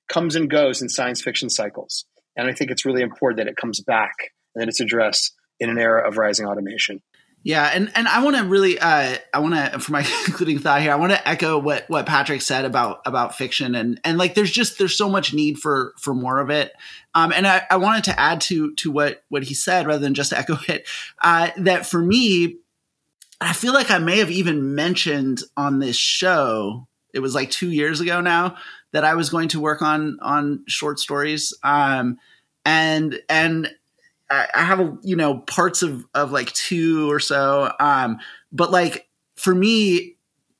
comes and goes in science fiction cycles. And I think it's really important that it comes back and that it's addressed in an era of rising automation. Yeah, and and I want to really, uh, I want to, for my [laughs] concluding thought here, I want to echo what what Patrick said about about fiction, and and like there's just there's so much need for for more of it, um, and I, I wanted to add to to what what he said rather than just [laughs] echo it, uh, that for me, I feel like I may have even mentioned on this show, it was like two years ago now that I was going to work on on short stories, um, and and I have you know parts of of like two or so, um, but like for me,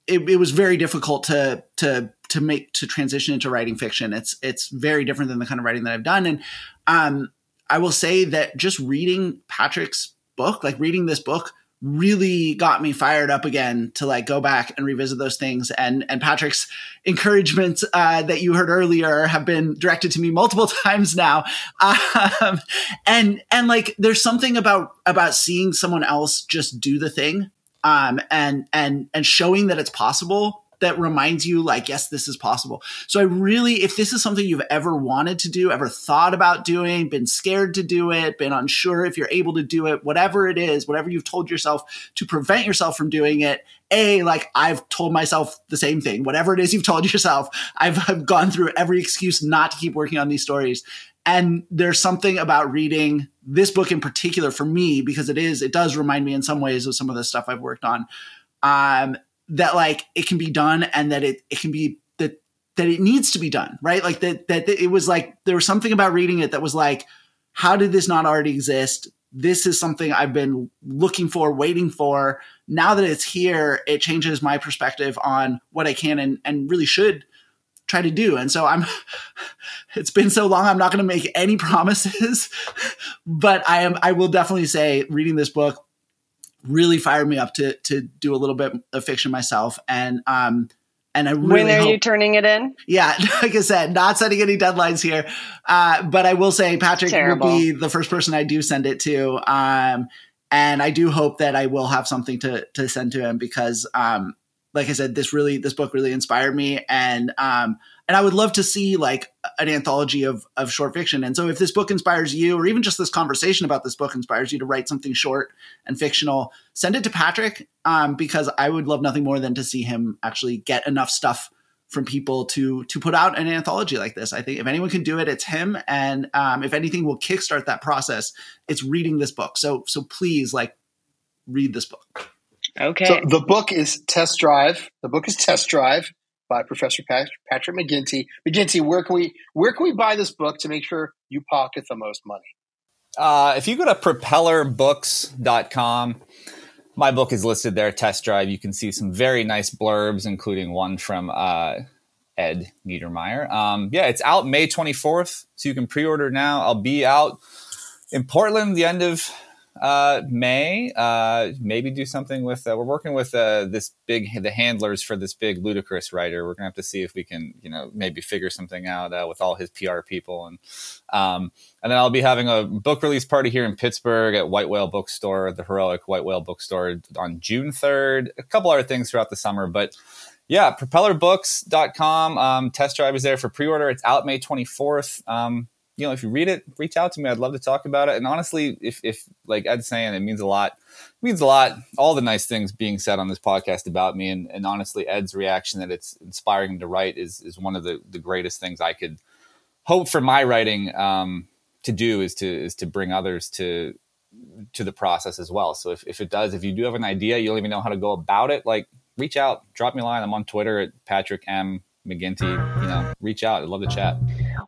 it, it was very difficult to to to make to transition into writing fiction. It's it's very different than the kind of writing that I've done, and um, I will say that just reading Patrick's book, like reading this book, really got me fired up again to like go back and revisit those things. And and patrick's encouragement uh, that you heard earlier have been directed to me multiple [laughs] times now. Um, and and like there's something about about seeing someone else just do the thing um, and and and showing that it's possible that reminds you like yes this is possible. So i really if this is something you've ever wanted to do ever thought about doing been scared to do it been unsure if you're able to do it whatever it is whatever you've told yourself to prevent yourself from doing it a like i've told myself the same thing. Whatever it is you've told [laughs] yourself i've, I've gone through every excuse not to keep working on these stories. And there's something about reading this book in particular for me because it is it does remind me in some ways of some of the stuff i've worked on. Um, that like it can be done and that it it can be that that it needs to be done, right? Like that that it was like there was something about reading it that was like, how did this not already exist? This is something I've been looking for, waiting for. Now that it's here, it changes my perspective on what I can and, and really should try to do. And so I'm [laughs] it's been so long I'm not going to make any [laughs] promises, but I am I will definitely say reading this book really fired me up to to do a little bit of fiction myself and um and I really when are hope, you turning it in? Yeah, [laughs] like I said, not setting any deadlines here. Uh, but I will say Patrick will be the first person I do send it to. Um, and I do hope that I will have something to to send to him because um, like I said, this really this book really inspired me and um and I would love to see like an anthology of of short fiction. And so if this book inspires you or even just this conversation about this book inspires you to write something short and fictional, send it to Patrick um because I would love nothing more than to see him actually get enough stuff from people to to put out an anthology like this. I think if anyone can do it, it's him. And um, if anything will kickstart that process, it's reading this book. So so please like read this book. Okay. So the book is Test Drive. The book is Test Drive by Professor Pat- Patrick McGinty. McGinty, where can we where can we buy this book to make sure you pocket the most money? Uh, if you go to propellerbooks.com, my book is listed there, Test Drive. You can see some very nice blurbs, including one from uh, Ed Niedermeyer. Um, yeah, it's out May 24th, so you can pre order now. I'll be out in Portland the end of uh, May. Uh, maybe do something with. Uh, we're working with uh, this big the handlers for this big ludicrous writer. We're gonna have to see if we can, you know, maybe figure something out uh, with all his PR people, and um, and then I'll be having a book release party here in Pittsburgh at White Whale Bookstore, the heroic White Whale Bookstore, on June third. A couple other things throughout the summer, but. Yeah, propellerbooks.com. Um, test drive is there for pre order. It's out May 24th. Um, you know, if you read it, reach out to me. I'd love to talk about it. And honestly, if, if like Ed's saying, it means a lot. It means a lot. All the nice things being said on this podcast about me, and, and honestly, Ed's reaction that it's inspiring him to write is is one of the the greatest things I could hope for my writing um, to do is to is to bring others to to the process as well. So if, if it does, if you do have an idea, you don't even know how to go about it, like reach out, drop me a line. I'm on Twitter at Patrick M. McGinty. You know, reach out. I'd love to chat.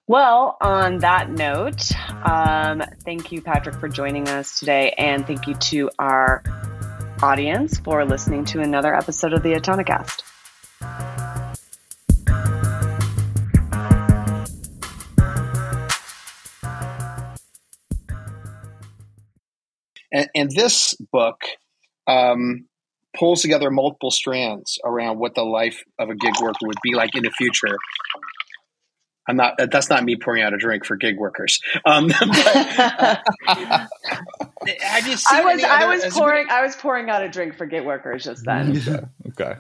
Well, on that note, um, thank you, Patrick, for joining us today. And thank you to our audience for listening to another episode of the Autonocast. And, and this book um, pulls together multiple strands around what the life of a gig worker would be like in the future. I'm not. That's not me pouring out a drink for gig workers. Um, [laughs] but, uh, [laughs] have you seen I was I was has there been- pouring I was pouring out a drink for gig workers just then. [laughs] Okay.